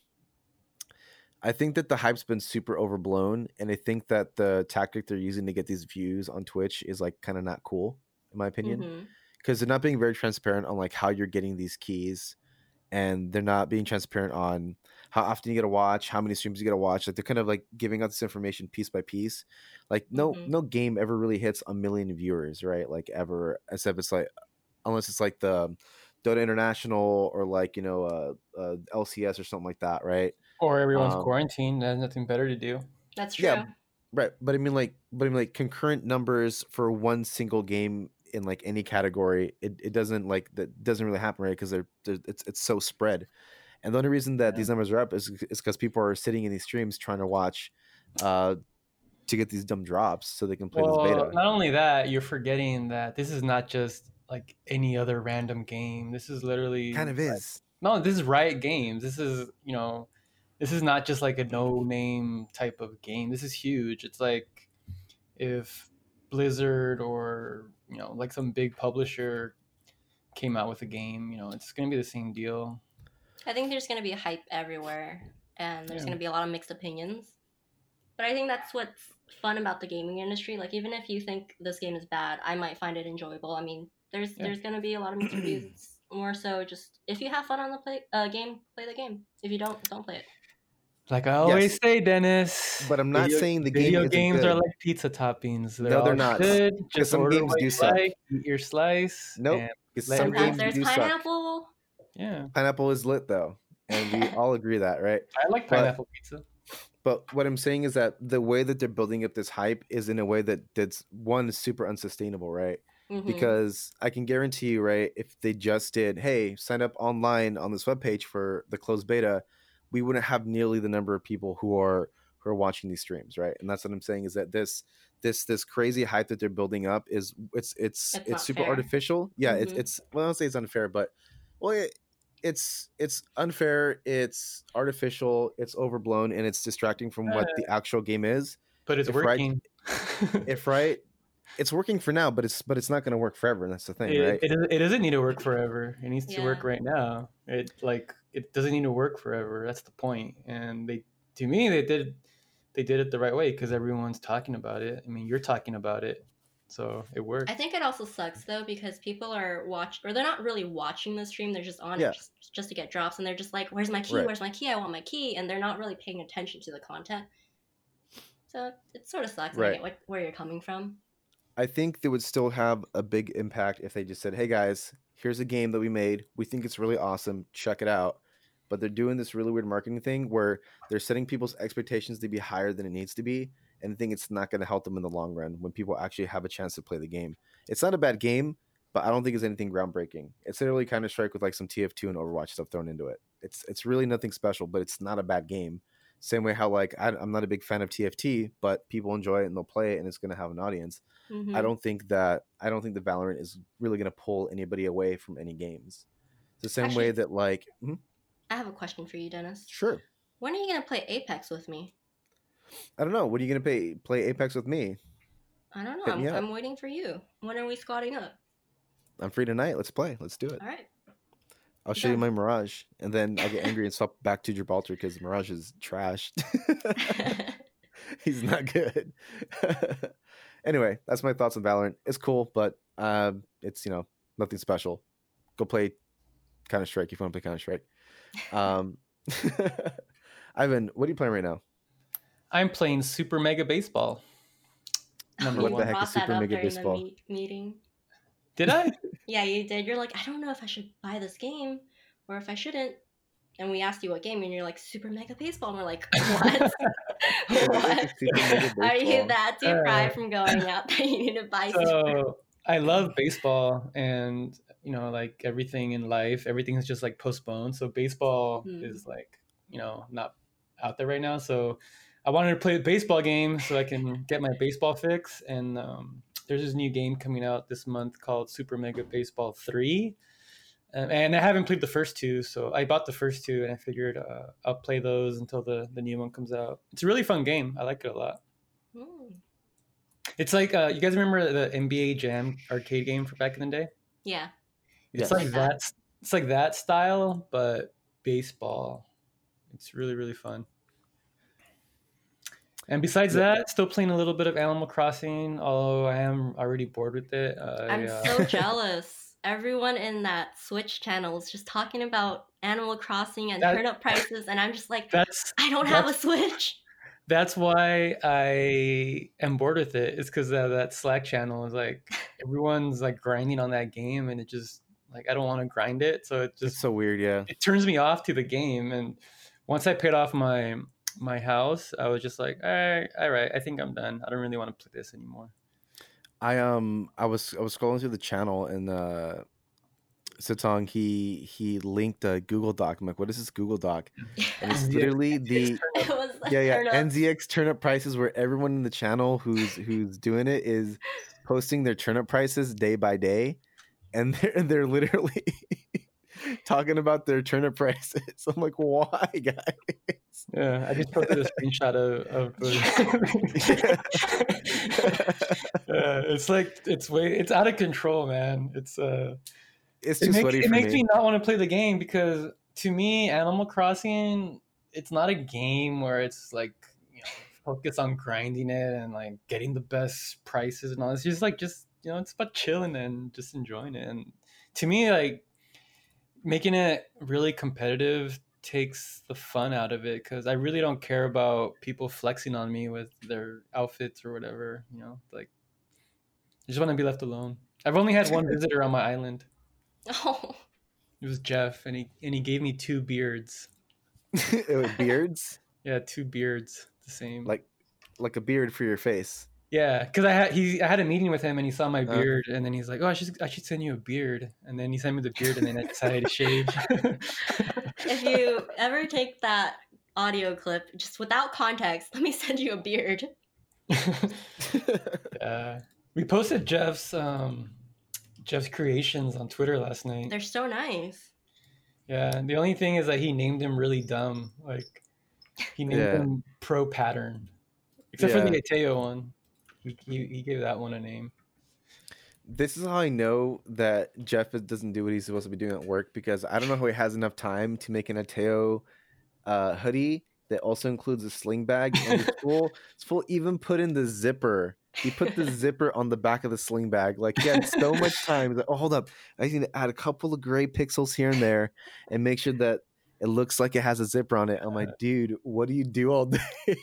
I think that the hype's been super overblown, and I think that the tactic they're using to get these views on Twitch is like kind of not cool, in my opinion because they're not being very transparent on like how you're getting these keys and they're not being transparent on how often you get to watch how many streams you get to watch like they're kind of like giving out this information piece by piece. Like no Mhm. no game ever really hits a million viewers right like ever except it's like unless it's like the dota international or like you know uh, uh lcs or something like that right Or everyone's Um, quarantined. There's nothing better to do. That's true. Yeah, Right, but I mean, like, but I mean, like, concurrent numbers for one single game in like any category, it, it doesn't like that doesn't really happen, right? Because they're, they're it's it's so spread, and the only reason that Yeah. these numbers are up is is because people are sitting in these streams trying to watch, uh, to get these dumb drops so they can play Well, this beta. not only that, you're forgetting that this is not just like any other random game. This is literally kind of like- is. No, this is Riot Games. This is you know, this is not just like a no-name type of game. This is huge. It's like if Blizzard or you know like some big publisher came out with a game. You know, it's gonna be the same deal. I think there's going to be hype everywhere, and there's Yeah. going to be a lot of mixed opinions. But I think that's what's fun about the gaming industry. Like, even if you think this game is bad, I might find it enjoyable. I mean, there's Yeah. there's going to be a lot of mixed reviews. It's more so just if you have fun on the play uh, game, play the game. If you don't, don't play it. Like I always Yes. say, Dennis. But I'm not video- saying the game video isn't games are like pizza toppings. They're No, they're not. Good. Just some order games what do you suck. like, eat your slice. Nope. and- Because Let some everyone- Sometimes games there's do suck. pineapple. yeah, Pineapple is lit though, and we <laughs> all agree that, right? I like But- pineapple pizza. But what I'm saying is that the way that they're building up this hype is in a way that that's one super unsustainable, right? Mhm. Because I can guarantee you, right, if they just did, hey, sign up online on this webpage for the closed beta, we wouldn't have nearly the number of people who are who are watching these streams, right? And that's what I'm saying is that this this this crazy hype that they're building up is it's it's It's it's, super fair. artificial. Yeah, it's Mhm. it's well, I don't say it's unfair, but well, it, it's it's unfair, it's artificial, it's overblown, and it's distracting from what the actual game is. but it's if right- working. <laughs> If right, it's working for now, but it's but it's not going to work forever. And that's the thing, it, right? it, doesn't- it doesn't need to work forever. It needs to work right now. It like it doesn't need to work forever. That's the point. And they, to me, they did they did it the right way because everyone's talking about it. I mean, you're talking about it, so it worked. I think it also sucks though because people are watch or they're not really watching the stream. They're just on Yeah. it just, just to get drops, and they're just like, "Where's my key? Right. Where's my key? I want my key," and they're not really paying attention to the content. So it sort of sucks. and I get what, where you're coming from. I think they would still have a big impact if they just said, "Hey guys, here's a game that we made. We think it's really awesome. Check it out." but they're doing this really weird marketing thing where they're setting people's expectations to be higher than it needs to be, and I think it's not going to help them in the long run when people actually have a chance to play the game. It's not a bad game, but I don't think it's anything groundbreaking. It's literally kind Counter Strike with like some TF2 and Overwatch stuff thrown into it. It's it's really nothing special, but it's not a bad game. Same way how like I, am not a big fan of TFT, but people enjoy it and they'll play it and it's going to have an audience. Mhm. I don't think that I don't think the Valorant is really going to pull anybody away from any games. It's the same way that like mhm, I have a question for you, Dennis. sure. When are you gonna play Apex with me? I don't know. What are you going to pay play Apex with me? I don't know. I'm. I'm waiting for you. When are we squatting up? I'm free tonight. Let's play. Let's do it. All right. I'll show you my Mirage, and then I get angry and <laughs> swap back to Gibraltar because Mirage is trash. <laughs> <laughs> He's not good. anyway, that's my thoughts on Valorant. It's cool, but um, it's you know nothing special. Go play Counter Strike if you want to play Counter Strike. Um, Ivan, what are you playing right now? I'm playing Super Mega Baseball. Number What you the heck is Super Mega Baseball? the meeting. Did I? Yeah, you did. You're like, I don't know if I should buy this game or if I shouldn't. And we asked you what game, and you're like, Super Mega Baseball. And we're like, <laughs> what? <laughs> what? Are you that Uh, deprived from going out <laughs> that you need to buy Super? so I love baseball and you know like everything in life everything is just like postponed so baseball Hmm. is like you know not out there right now so I wanted to play a baseball game so I can get my baseball fix and um, there's this new game coming out this month called Super Mega Baseball 3 um, and I haven't played the first two so I bought the first two and I figured uh, I'll play those until the the new one comes out it's a really fun game I like it a lot it's like uh, you guys remember the NBA Jam arcade game for back in the day? Yeah. It's Yes. like Like that. that. It's like that style, but baseball. It's really really fun. And besides that, still playing a little bit of Animal Crossing, although I am already bored with it. I, I'm uh, so <laughs> jealous. Everyone in that Switch channel is just talking about Animal Crossing and That- turnip prices, and I'm just like, that's I don't have a Switch. <laughs> that's why I am bored with it. It's because that, that Slack channel is like everyone's like grinding on that game, and it just like I don't want to grind it, so it It's just so weird, yeah. it turns me off to the game and once i paid off my my house i was just like all right all right i think i'm done i don't really want to play this anymore I um I was I was scrolling through the channel and uh Sitong he he linked a Google Doc. I'm like, what is this Google Doc? And it's <laughs> literally the It was yeah yeah turnips. NZXT turnip prices where everyone in the channel who's who's doing it is posting their turnip prices day by day, and they're they're literally <laughs> talking about their turnip prices. <laughs> I'm like, why, guys? yeah i just posted a screenshot of, of <laughs> the... <laughs> yeah, it's like it's way it's out of control man it's uh It's it makes, it makes me. me not want to play the game because to me animal crossing it's not a game where it's like you know focus on grinding it and like getting the best prices and all it's just like just you know it's about chilling and just enjoying it and to me like making it really competitive takes the fun out of it because i really don't care about people flexing on me with their outfits or whatever you know like i just want to be left alone i've only had one <laughs> visitor on my island Oh, it was Jeff, and he and he gave me two beards. <laughs> It was beards, <laughs> Yeah, two beards, the same. like like a beard for your face. Yeah, because I had he I had a meeting with him, and he saw my Uh. beard, and then he's like, "Oh, I should I should send you a beard," and then he sent me the beard, and then I decided to shave. <laughs> if you ever take that audio clip just without context, let me send you a beard. <laughs> uh, we posted Jeff's um Jeff's creations on Twitter last night. They're so nice. Yeah, the only thing is that he named him really dumb. Like he named Yeah. him Pro Pattern, except for the Ateo one. He, he gave that one a name. This is how I know that Jeff doesn't do what he's supposed to be doing at work because I don't know how he has enough time to make an Ateo uh, hoodie that also includes a sling bag and it's full. It's full. Even put in the zipper. He put the <laughs> zipper on the back of the sling bag. Like he had so much time. He's like, oh, hold up. I need to add a couple of gray pixels here and there and make sure that it looks like it has a zipper on it. I'm like, dude, what do you do all day?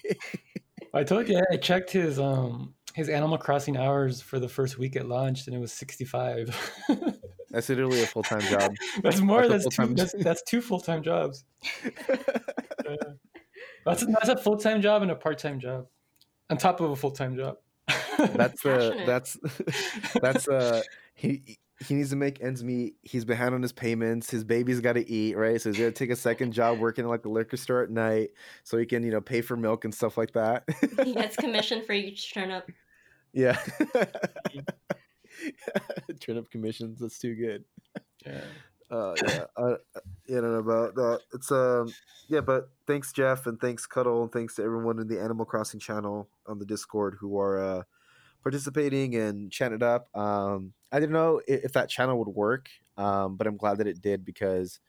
I told you I checked his um his Animal Crossing hours for the first week it launched, and it was sixty five. <laughs> That's literally a full time job. <laughs> That's more. That's That's two. full-time That's, that's two full time jobs. <laughs> Yeah. That's a, that's a full time job and a part time job, on top of a full time job. that's uh that's that's uh he he needs to make ends meet. He's behind on his payments. His baby's got to eat, right? So he's gonna take a second job <laughs> working at like a liquor store at night, so he can you know pay for milk and stuff like that. he gets <laughs> commission for each turnip. yeah. <laughs> Turnip commissions. That's too good. yeah. Uh, yeah, I, I don't know about that. It's um, yeah, but thanks Jeff and thanks Cuddle and thanks to everyone in the Animal Crossing channel on the Discord who are uh, participating and chatting it up. Um, I didn't know if, if that channel would work, um, but I'm glad that it did because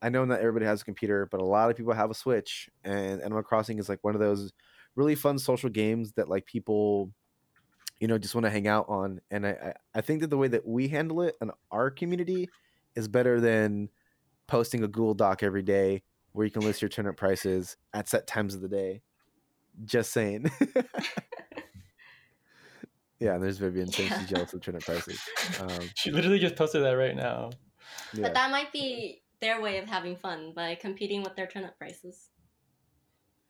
I know not everybody has a computer, but a lot of people have a Switch, and Animal Crossing is like one of those really fun social games that like people you know just want to hang out on and I, I think that the way that we handle it in our community is better than posting a google doc every day where you can list your turnip prices at set times of the day just saying <laughs> yeah and there's vivian saying she's jealous of turnip prices <laughs> um, She literally just posted that right now. yeah. But that might be their way of having fun by competing with their turnip prices.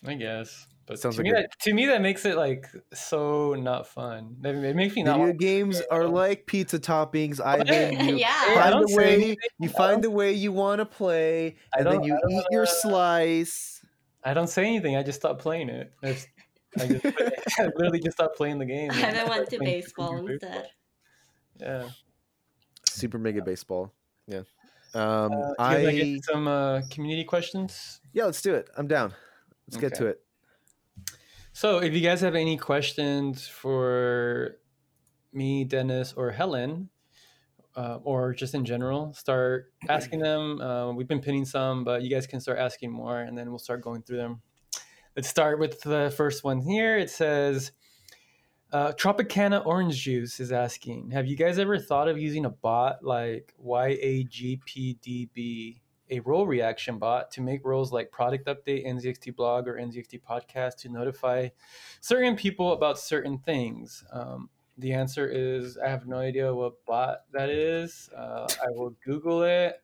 I guess. But Sounds to, like me, a- that, to me, that makes it like so not fun. It, it makes me not. Video want- games are like pizza toppings. Ivan, <laughs> you yeah. I find the way anything. you find the way you want to play, and then you eat your slice. I don't say anything. I just stop playing it. It's, I, just, <laughs> <laughs> I literally just stopped playing the game. I haven't went to baseball baseball. instead. Yeah. Super mega baseball. Yeah. Um, Uh, do you I wanna get some uh, community questions. yeah. Let's do it. I'm down. Let's get to it. So, if you guys have any questions for me, Dennis, or Helen, uh, or just in general, start asking them. Uh, we've been pinning some, but you guys can start asking more, and then we'll start going through them. Let's start with the first one here. It says, uh, Tropicana Orange Juice is asking, have you guys ever thought of using a bot like YAGPDB, a role reaction bot, to make roles like product update, NZXT blog, or NZXT podcast to notify certain people about certain things? Um, the answer is I have no idea what bot that is. Uh, I will Google it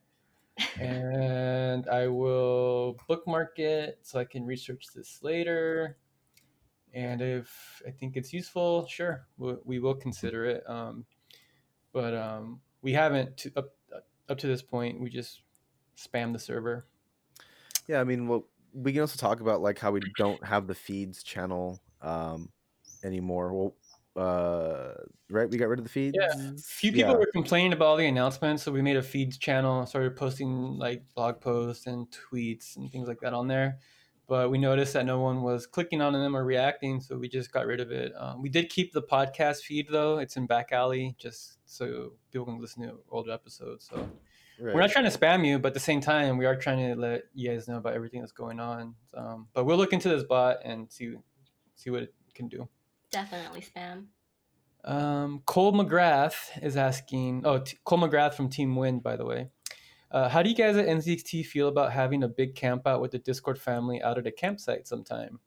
and I will bookmark it so I can research this later. And if I think it's useful, sure, we, we will consider it. Um, but um, we haven't to, up up to this point. We just spam the server. Yeah. I mean, well, we can also talk about like how we don't have the feeds channel um, anymore. Well, uh, right? We got rid of the feeds. Yeah, a few people Yeah. were complaining about all the announcements, so we made a feeds channel, started posting like blog posts and tweets and things like that on there. But we noticed that no one was clicking on them or reacting, so we just got rid of it. Um, we did keep the podcast feed though; it's in back alley, just so people can listen to older episodes. So Right. we're not trying to spam you, but at the same time, we are trying to let you guys know about everything that's going on. Um, but we'll look into this bot and see see what it can do. Definitely spam. Um, Cole McGrath is asking. Oh, T- Cole McGrath from Team Wind, by the way. Uh, how do you guys at NZXT feel about having a big camp out with the Discord family out at a campsite sometime?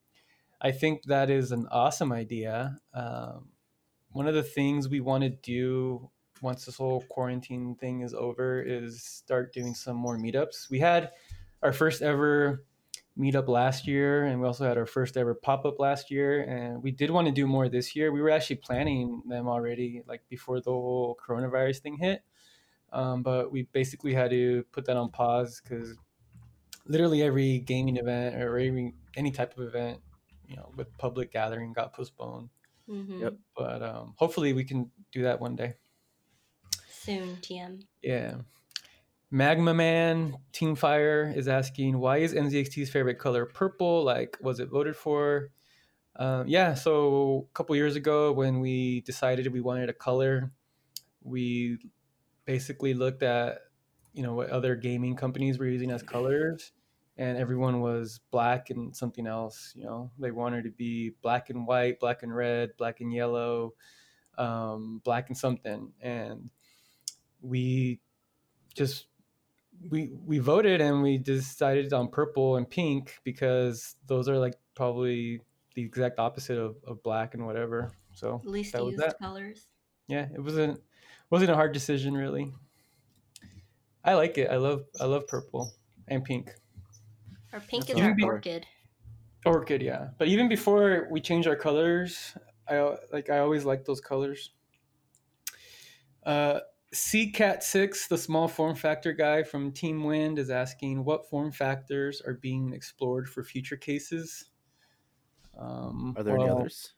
I think that is an awesome idea. Um, one of the things we want to do once this whole quarantine thing is over is start doing some more meetups. We had our first ever meetup last year, and we also had our first ever pop up last year. And we did want to do more this year. We were actually planning them already, like before the whole coronavirus thing hit. Um, but we basically had to put that on pause because literally every gaming event or every any type of event, you know, with public gathering got postponed. hmm Yep. But um, hopefully we can do that one day. Soon, TM. Yeah. Magma Man Team Fire is asking, why is NZXT's favorite color purple? Like, was it voted for? Um, yeah, so a couple years ago when we decided we wanted a color, we basically looked at, you know, what other gaming companies were using as colors, and everyone was black and something else. You know, they wanted to be black and white, black and red, black and yellow, um, black and something, and we just we we voted and we decided on purple and pink because those are like probably the exact opposite of, of black and whatever. So Least that was used that. colors. yeah, it wasn't wasn't a hard decision really. I like it. I love I love purple and pink. Or pink That's is what our I'm orchid. Orchid, yeah. But even before we change our colors, I like I always like those colors. Uh, Cat Six, the small form factor guy from Team Wind, is asking what form factors are being explored for future cases. Um, Are there any others?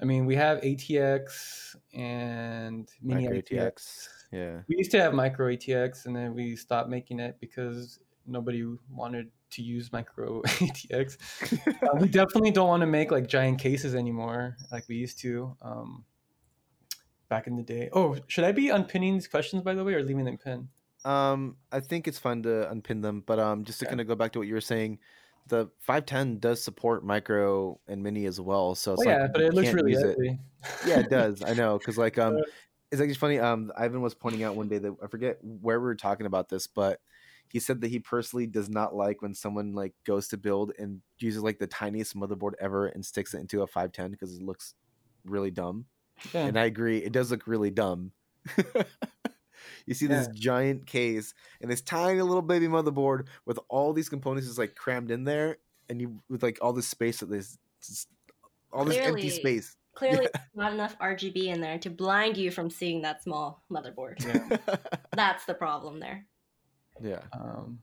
I mean, we have ATX and mini Micro ATX. ATX. Yeah. We used to have micro ATX, and then we stopped making it because nobody wanted to use micro <laughs> ATX. <laughs> Uh, we definitely don't want to make like giant cases anymore, like we used to um, back in the day. Oh, should I be unpinning these questions by the way, or leaving them pinned? Um, I think it's fun to unpin them, but um, just to kind of go back to what you were saying, the 510 does support micro and mini as well. So it's Oh, yeah, like but it looks really use it. ugly. Yeah, it <laughs> does. I know, because like um, Uh, it's actually funny. Um, Ivan was pointing out one day that I forget where we were talking about this, but he said that he personally does not like when someone like goes to build and uses like the tiniest motherboard ever and sticks it into a 510 because it looks really dumb. Yeah. And I agree, it does look really dumb. <laughs> you see this giant case and this tiny little baby motherboard with all these components is like crammed in there, and you with like all this space that there's just all this empty space. Clearly, not enough RGB in there to blind you from seeing that small motherboard. Yeah. <laughs> That's the problem there. yeah. Um,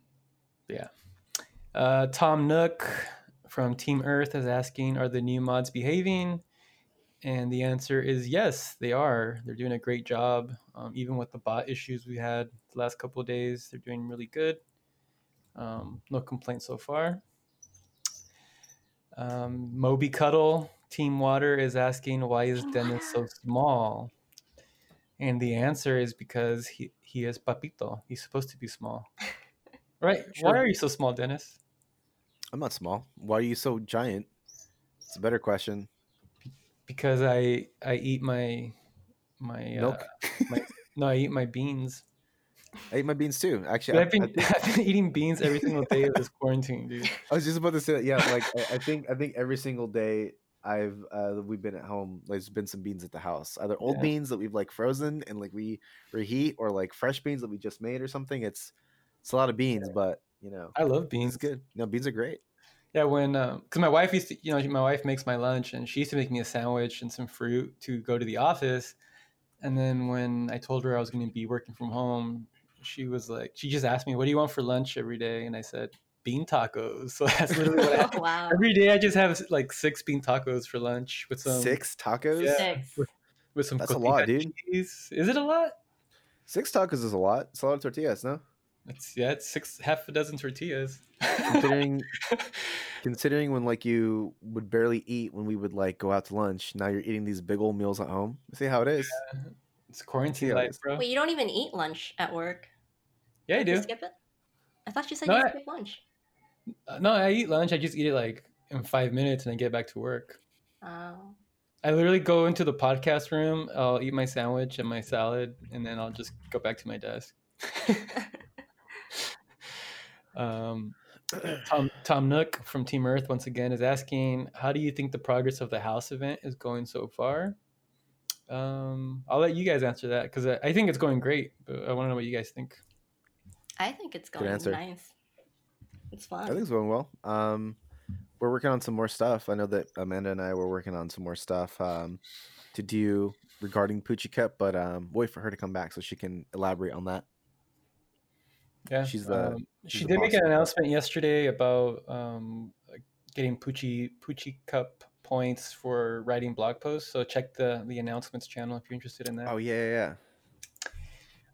yeah. Uh, Tom Nook from Team Earth is asking, are the new mods behaving? And the answer is yes, they are. They're doing a great job. Um, even with the bot issues we had the last couple of days, they're doing really good. Um, no complaints so far. Um, Moby Cuddle, Team Water, is asking, why is Dennis so small? And the answer is because he, he is Papito. He's supposed to be small. <laughs> Right? Sure. Why are you so small, Dennis? I'm not small. Why are you so giant? It's a better question. Because I I eat my my Milk. Uh, no, I eat my beans. I eat my beans too. Actually, I, I've been I, <laughs> I've been eating beans every single day of this quarantine, dude. I was just about to say that. Yeah, like I, I think I think every single day I've uh, we've been at home. like, There's been some beans at the house, either old Yeah. beans that we've like frozen and like we reheat, or like fresh beans that we just made or something. It's it's a lot of beans, but you know I love it's beans. good. No, beans are great. Yeah, when uh, because my wife used to, you know, my wife makes my lunch, and she used to make me a sandwich and some fruit to go to the office. And then when I told her I was going to be working from home, she was like, she just asked me, "What do you want for lunch every day?" And I said, "Bean tacos." <laughs> So that's literally what I <laughs> <laughs> wow. every day. I just have like six bean tacos for lunch with some Six tacos. yeah. Six. with some That's a lot, dude. cheese. Is it a lot? Six tacos is a lot. It's a lot of tortillas, no? It's yeah, it's six half a dozen tortillas. Considering <laughs> considering when like you would barely eat when we would like go out to lunch. Now you're eating these big old meals at home. See how it is. it's quarantine life, bro. Wait, you don't even eat lunch at work? yeah, I You do. skip it? I thought you said No, you I- skip lunch. Uh, No, I eat lunch. I just eat it like in five minutes and I get back to work. Oh. I literally go into the podcast room. I'll eat my sandwich and my salad, and then I'll just go back to my desk. <laughs> <laughs> um, Tom Tom Nook from Team Earth once again is asking, "How do you think the progress of the house event is going so far?" Um, I'll let you guys answer that because I, I think it's going great, but I want to know what you guys think. I think it's going answer. nice. It's fun. I think it's going well. Um, we're working on some more stuff. I know that Amanda and I were working on some more stuff um, to do regarding Poochie Cup, but um, wait for her to come back so she can elaborate on that. Yeah, She's the- um, she's she did make an announcement yesterday about um, getting Poochie Poochie Cup points for writing blog posts. So check the the announcements channel if you're interested in that. Oh yeah, yeah, yeah.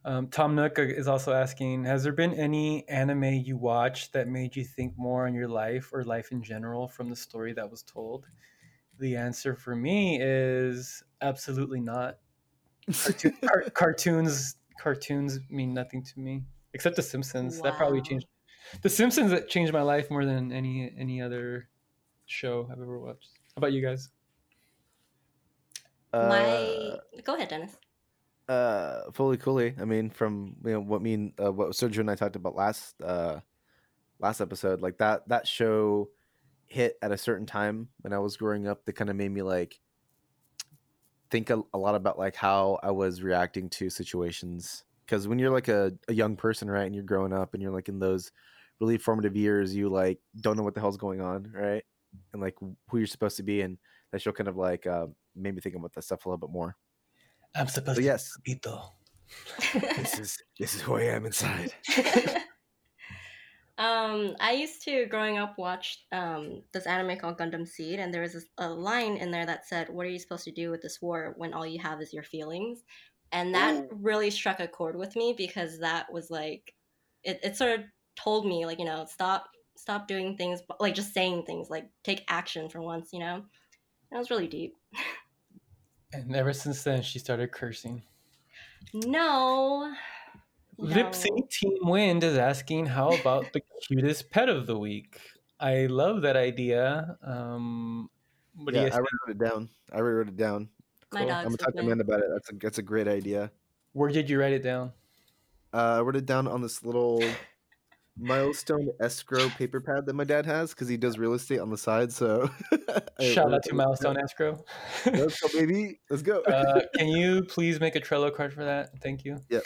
Um, Tom Nook is also asking, has there been any anime you watched that made you think more on your life or life in general from the story that was told? The answer for me is absolutely not. Cartoon, car- <laughs> cartoons cartoons mean nothing to me except The Simpsons. That probably changed. The Simpsons that changed my life more than any any other show I've ever watched. How about you guys? Uh, My go ahead, Dennis. uh, Fooly Cooly. I mean, from you know what mean uh, what Sergio and I talked about last uh last episode, like that that show hit at a certain time when I was growing up that kind of made me like think a, a lot about like how I was reacting to situations because when you're like a, a young person, right, and you're growing up and you're like in those really formative years, you like don't know what the hell's going on, right, and like who you're supposed to be, and that show kind of like uh, made me think about that stuff a little bit more. I'm supposed So to yes, be this is this is who I am inside. <laughs> um, I used to growing up watch um this anime called Gundam Seed, and there was this, a line in there that said, "What are you supposed to do with this war when all you have is your feelings?" And that Ooh. really struck a chord with me because that was like, it, it sort of told me like you know stop stop doing things like just saying things like take action for once you know. That was really deep. And ever since then, she started cursing. No. Lip no. Sync Team Wind is asking, how about the cutest pet of the week? I love that idea. Um, what do yeah, you I wrote it down. I wrote it down. My dog's I'm gonna talk to with me. Amanda about it. That's a that's a great idea. Where did you write it down? Uh, I wrote it down on this little milestone escrow paper pad that my dad has because he does real estate on the side. So <laughs> Shout out to Milestone down. Escrow. Let's go, <laughs> baby. Let's go. uh, <laughs> can you please make a Trello card for that? Thank you. Yep.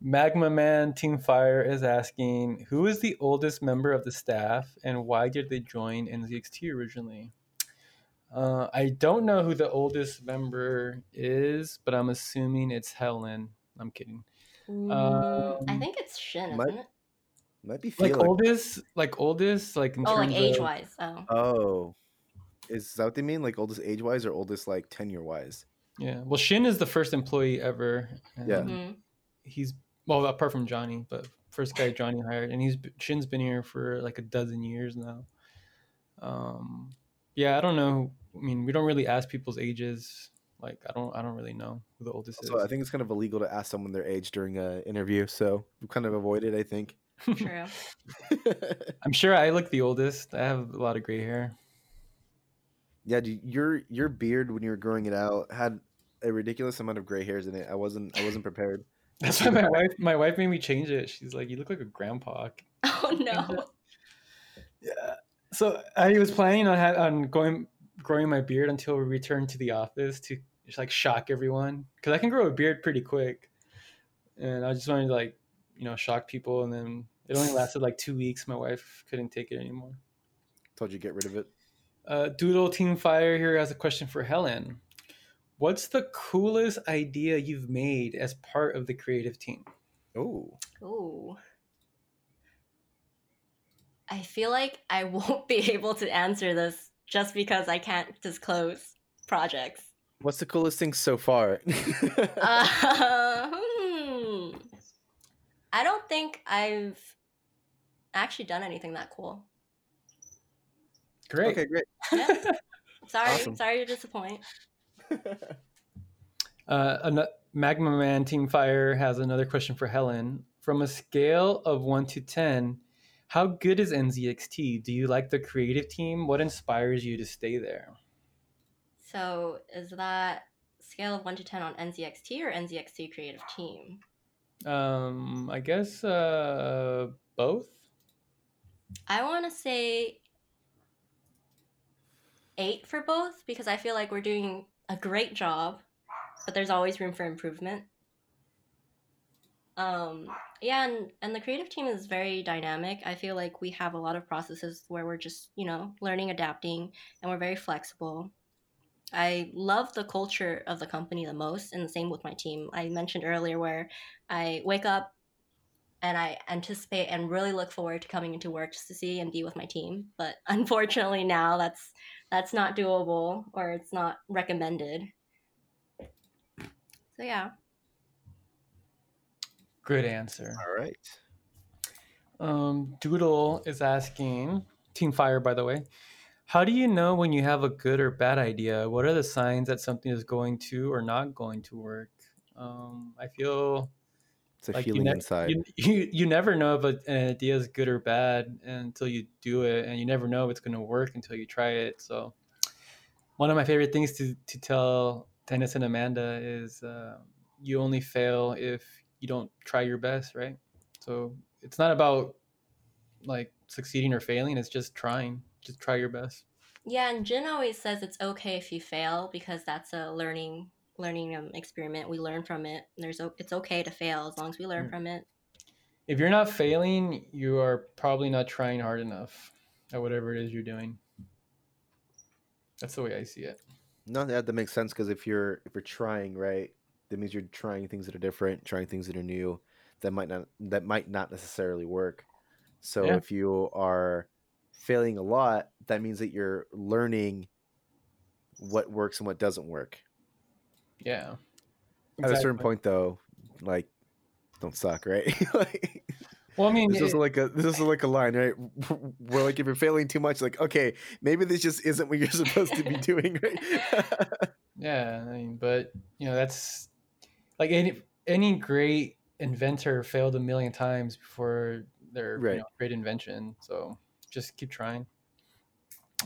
Magma Man Team Fire is asking, who is the oldest member of the staff and why did they join NZXT originally? Uh, I don't know who the oldest member is, but I'm assuming it's Helen. I'm kidding. Mm, I Um, think it's Shin, might- isn't it? Might be Like oldest, like oldest, like in Oh, like terms of- age wise. Oh. Oh, is that what they mean? Like oldest age wise or oldest like tenure wise? Yeah. Well, Shin is the first employee ever. Yeah. and Mhm. He's well, apart from Johnny, but first guy Johnny hired, and he's Shin's been here for like a dozen years now. Um, yeah, I don't know. I mean, we don't really ask people's ages. Like, I don't, I don't really know who the oldest is. I think it's kind of illegal to ask someone their age during a interview. So we kind of avoid it. I think. True. <laughs> I'm sure I look the oldest. I have a lot of gray hair. yeah, dude, your your beard when you were growing it out had a ridiculous amount of gray hairs in it. I wasn't I wasn't prepared. <laughs> That's why my wife, my wife made me change it. She's like, "You look like a grandpa." <laughs> Oh no. Yeah. So I was planning on ha- on going growing my beard until we return to the office to just like shock everyone because I can grow a beard pretty quick, and I just wanted to like you know shock people, and then it only lasted like two weeks. My wife couldn't take it anymore. Told you to get rid of it. Uh, Doodle Team Fire here has a question for Helen. What's the coolest idea you've made as part of the creative team? Oh, Oh. I feel like I <laughs> won't be able to answer this just because I can't disclose projects. what's the coolest thing so far? <laughs> Uh, hmm. I don't think I've actually done anything that cool. Great. okay, great. Yeah. <laughs> Sorry, Awesome. sorry to disappoint. <laughs> Uh, ano- Magma Man Team Fire has another question for Helen. From a scale of 1 to 10, how good is NZXT? Do you like the creative team? What inspires you to stay there? So, is that scale of 1 to 10 on NZXT or NZXT creative team? Um, I guess uh, both. I want to say 8 for both because I feel like we're doing a great job, but there's always room for improvement. Um, yeah, and, and the creative team is very dynamic. I feel like we have a lot of processes where we're just, you know, learning, adapting, and we're very flexible. I love the culture of the company the most, and the same with my team. I mentioned earlier where I wake up and I anticipate and really look forward to coming into work just to see and be with my team. But <laughs> unfortunately, now that's that's not doable or it's not recommended. So yeah, Good answer. All right. Um, Doodle is asking, Team Fire, by the way, how do you know when you have a good or bad idea? What are the signs that something is going to or not going to work? Um, I feel It's a like you, feeling ne- inside. you, you you never know if a, an idea is good or bad until you do it, and you never know if it's going to work until you try it. So, one of my favorite things to to tell Dennis and Amanda is uh, you only fail if you don't try your best, right? So it's not about like succeeding or failing; it's just trying. Just try your best. yeah. And Jin always says it's okay if you fail because that's a learning learning um, experiment. We learn from it. There's it's okay to fail as long as we learn Mm. from it. If you're not failing, you are probably not trying hard enough at whatever it is you're doing. That's the way I see it. No, that, that makes sense because if you're if you're trying right, that means you're trying things that are different, trying things that are new, that might not that might not necessarily work. So Yeah. if you are failing a lot, that means that you're learning what works and what doesn't work. Yeah. At a certain point, though, like don't suck, right? <laughs> like, Well, I mean, this is like a this is like a line, right? <laughs> Where like if you're failing too much, like okay, maybe this just isn't what you're <laughs> supposed to be doing, right? Yeah, I mean, but you know, that's like any any great inventor failed a million times before their you know, great invention. So just keep trying.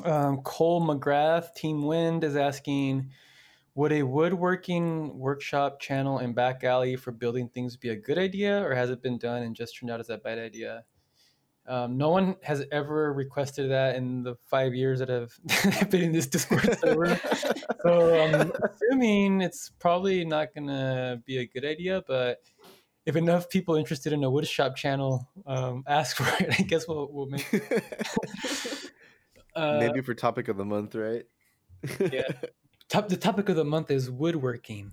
Um, Cole McGrath, Team Wind, is asking, would a woodworking workshop channel in back alley for building things be a good idea, or has it been done and just turned out as a bad idea? Um, no one has ever requested that in the five years <laughs> that I've been in this Discord server. So I'm assuming it's probably not gonna be a good idea, but if enough people interested in a wood shop channel um, ask for it, <laughs> I guess we'll we'll make. <laughs> Uh, maybe for topic of the month, right? Yeah. top, the topic of the month is woodworking.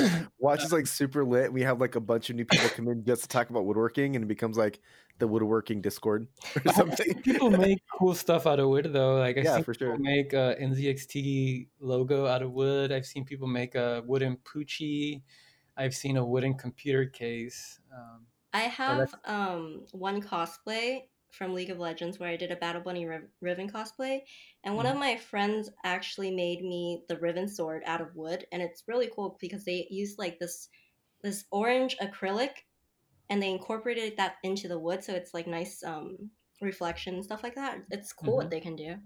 <clears throat> Watch is like super lit. We have like a bunch of new people come in just to talk about woodworking, and it becomes like the woodworking Discord <laughs> or something. people make cool stuff out of wood though. Like I've Yeah, seen for people sure. make a NZXT logo out of wood. I've seen people make a wooden Poochie. I've seen a wooden computer case. Um, I have that's- um one cosplay from League of Legends where I did a Battle Bunny Riv- Riven cosplay, and one of my friends actually made me the Riven sword out of wood, and it's really cool because they used like this this orange acrylic, and they incorporated that into the wood, so it's like nice um reflection and stuff like that. It's cool Mhm. what they can do.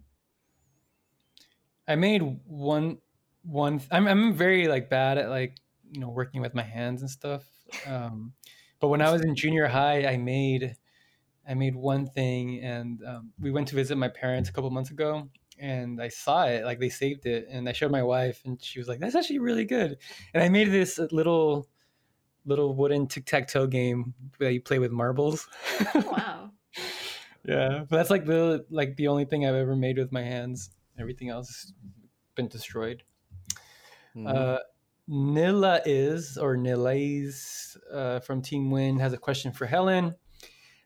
I made one one. I'm I'm very like bad at like you know working with my hands and stuff. Um, but when I was in junior high, I made I made one thing, and um, we went to visit my parents a couple months ago, and I saw it like they saved it, and I showed my wife, and she was like, "That's actually really good." And I made this little little wooden tic tac toe game that you play with marbles. Oh, wow. <laughs> yeah, but that's like the like the only thing I've ever made with my hands. Everything else has been destroyed. Mhm. Uh, Nilla is or Nilays uh, from Team Win has a question for Helen.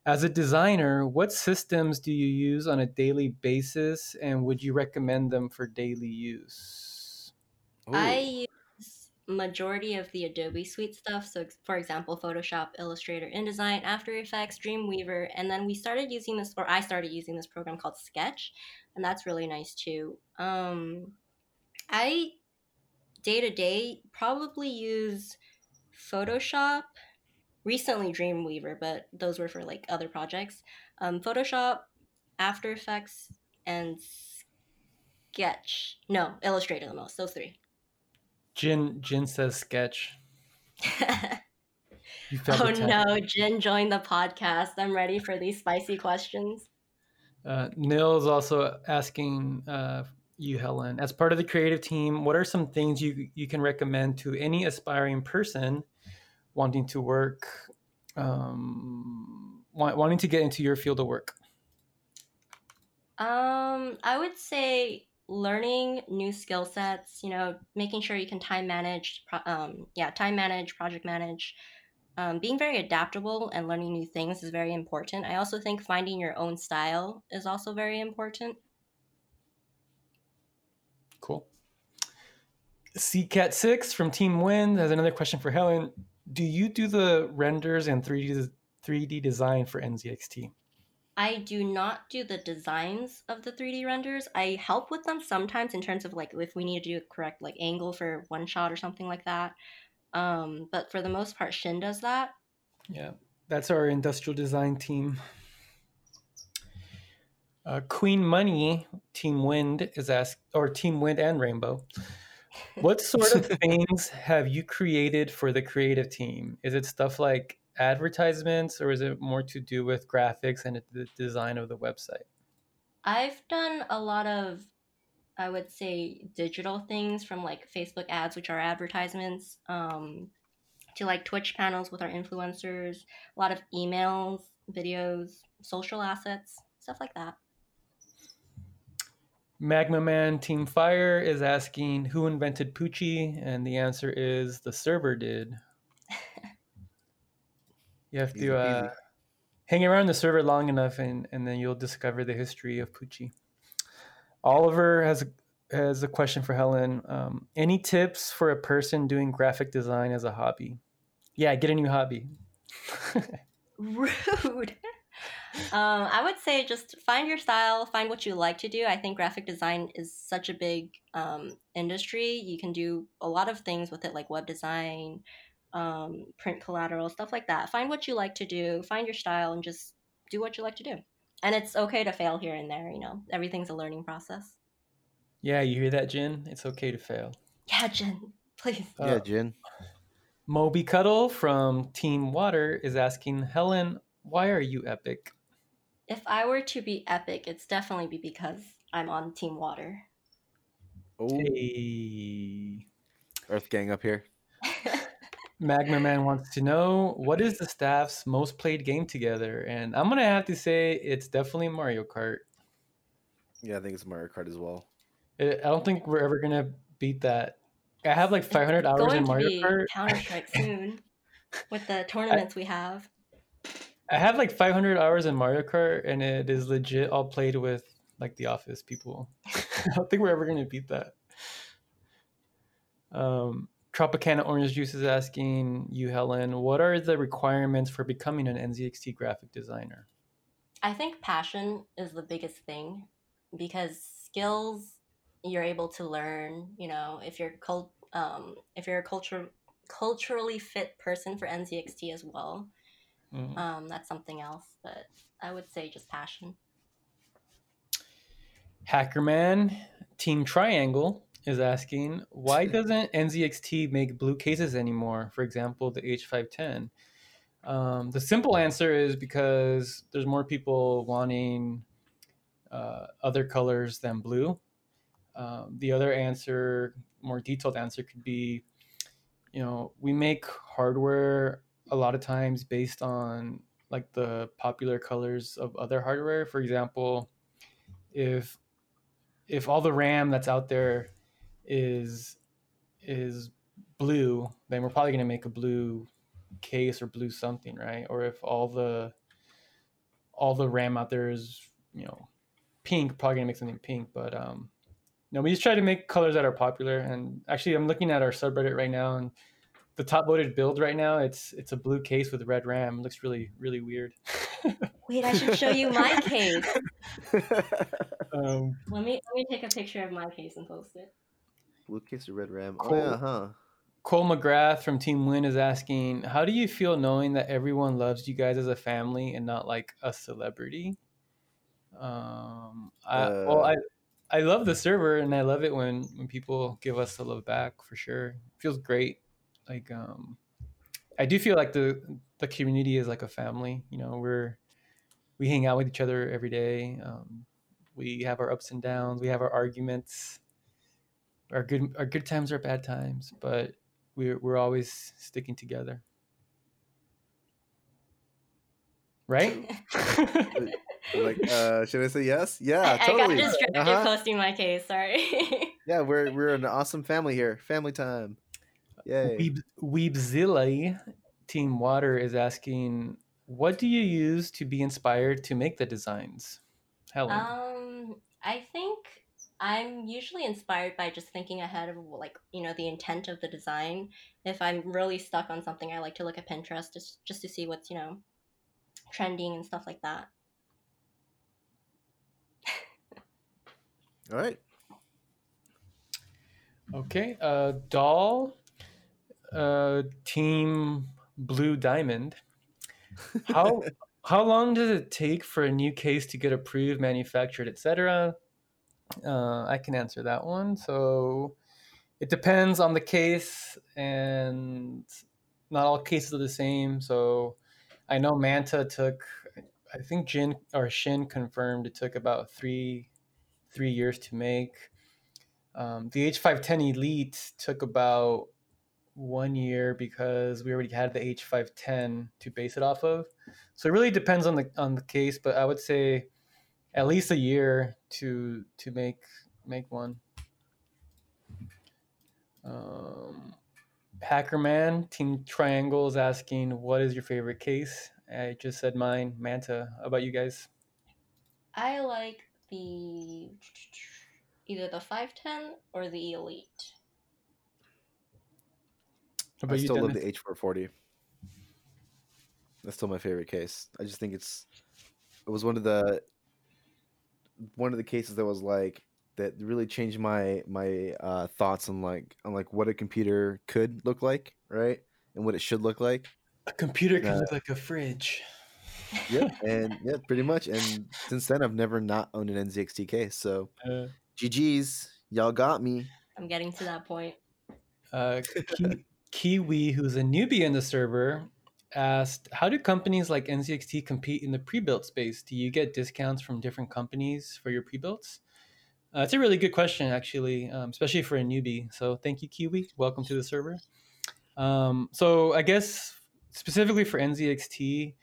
As a designer, what systems do you use on a daily basis, and would you recommend them for daily use? Ooh. I use majority of the Adobe Suite stuff. So, for example, Photoshop, Illustrator, InDesign, After Effects, Dreamweaver, and then we started using this, or I started using this program called Sketch, and that's really nice too. Um, I day to day probably use Photoshop. Recently, Dreamweaver, but those were for like other projects. Um, Photoshop, After Effects, and Sketch. No, Illustrator the most. Those three. Jin Jin says sketch. <laughs> Oh no, Jin joined the podcast. I'm ready for these spicy questions. Uh, Neil is also asking uh, you, Helen, as part of the creative team, what are some things you you can recommend to any aspiring person wanting to work, um, wa- wanting to get into your field of work? Um, I would say learning new skill sets. You know, making sure you can time manage. Um, yeah, time manage, project manage. Um, being very adaptable and learning new things is very important. I also think finding your own style is also very important. Cool. CCAT6 from Team Wind has another question for Helen. Do you do the renders and 3D 3D design for NZXT? I do not do the designs of the 3D renders. I help with them sometimes in terms of like if we need to do a correct like angle for one shot or something like that. Um, but for the most part, Shin does that. Yeah, that's our industrial design team. Uh, Queen Money, Team Wind is asked, or Team Wind and Rainbow. What <laughs> sort of things have you created for the creative team? Is it stuff like advertisements, or is it more to do with graphics and the design of the website? I've done a lot of I would say digital things from like Facebook ads, which are advertisements, um, to like Twitch panels with our influencers, a lot of emails, videos, social assets, stuff like that. Magma Man Team Fire is asking who invented Poochie, and the answer is the server did. <laughs> you have Easy to uh, hang around the server long enough, and, and then you'll discover the history of Poochie. Oliver has a, has a question for Helen. Um, any tips for a person doing graphic design as a hobby? Yeah, get a new hobby. <laughs> Rude. <laughs> um, I would say just find your style, find what you like to do. I think graphic design is such a big um, industry. You can do a lot of things with it, like web design, um, print collateral, stuff like that. Find what you like to do, find your style, and just do what you like to do. And it's okay to fail here and there. You know, everything's a learning process. yeah, you hear that, Jin? It's okay to fail. Yeah, Jin, <laughs> please. yeah, Jin. Moby Cuddle from Team Water is asking Helen, why are you epic? If I were to be epic, it's definitely be because I'm on Team Water. Oh, Hey. Earth Gang up here. <laughs> Magma Man wants to know what is the staff's most played game together? And I'm gonna have to say it's definitely Mario Kart. Yeah, I think it's Mario Kart as well. I I don't think we're ever gonna beat that. I have like 500 hours going in to Mario be Kart. Counter Strike soon <laughs> with the tournaments we have. I have like 500 hours in Mario Kart, and it is legit all played with like the Office people. <laughs> I don't think we're ever gonna beat that. Um, Tropicana Orange Juice is asking you, Helen, what are the requirements for becoming an NZXT graphic designer? I think passion is the biggest thing because skills you're able to learn. You know, if you're cult, um, if you're a culture culturally fit person for NZXT as well, Mm. um, that's something else. But I would say just passion. Hackerman Team Triangle is asking why <laughs> doesn't NZXT make blue cases anymore? For example, the H510. Um, the simple answer is because there's more people wanting uh, other colors than blue. Um, the other answer, more detailed answer, could be, you know, we make hardware a lot of times based on like the popular colors of other hardware. For example, if if all the RAM that's out there is is blue, then we're probably going to make a blue case or blue something, right? Or if all the all the RAM out there is you know pink, probably going to make something pink. But um, no, we just try to make colors that are popular. And actually, I'm looking at our subreddit right now, and the top voted build right now it's it's a blue case with red RAM. It looks really really weird. <laughs> Wait, I should show you my case. <laughs> um, Let me let me take a picture of my case and post it. Blue case or red ram? Cool. Oh yeah, huh? Cole McGrath from Team Win is asking, how do you feel knowing that everyone loves you guys as a family and not like a celebrity? Um, I, well, Uh, I I love the server and I love it when when people give us the love back for sure. It feels great. Like um, I do feel like the the community is like a family. You know, we're we hang out with each other every day. Um, we have our ups and downs. We have our arguments. Our good our good times, are bad times, but we're we're always sticking together. Right? <laughs> like, uh, should I say yes? Yeah, I, I got totally. distracted Uh-huh. posting my case. Sorry. <laughs> Yeah, we're we're an awesome family here. Family time. Yay. Weeb, Weebzilla Team Water is asking, what do you use to be inspired to make the designs? Helen. Um, I think I'm usually inspired by just thinking ahead of like you know the intent of the design. If I'm really stuck on something, I like to look at Pinterest just just to see what's you know trending and stuff like that. All right. Okay. Uh, Doll, uh, Team Blue Diamond. How <laughs> how long does it take for a new case to get approved, manufactured, etc.? Uh, I can answer that one. So it depends on the case, and not all cases are the same. So I know Manta took, I think Jin or Shin confirmed it took about three three years to make. Um, the H510 Elite took about one year because we already had the H510 to base it off of. So it really depends on the on the case, but I would say at least a year to to make make one. Um, Hackerman Team Triangle is asking, "What is your favorite case?" I just said mine, Manta. How about you guys? I like the either the 510 or the Elite. I How about you, still love Dennis? the H440. That's still my favorite case. I just think it's it was one of the one of the cases that was like that really changed my my uh, thoughts on like on like what a computer could look like, right, and what it should look like. A computer can Uh, look like a fridge. Yeah, <laughs> and yeah, pretty much. And since then, I've never not owned an NZXT case. So Uh, GG's, y'all got me. I'm getting to that point. uh, <laughs> Ki- Kiwi, who's a newbie in the server, asked, "How do companies like NZXT compete in the pre-built space? Do you get discounts from different companies for your pre-builts?" Uh, it's a really good question, actually, um, especially for a newbie. So thank you, Kiwi. Welcome to the server. Um, so I guess specifically for NZXT,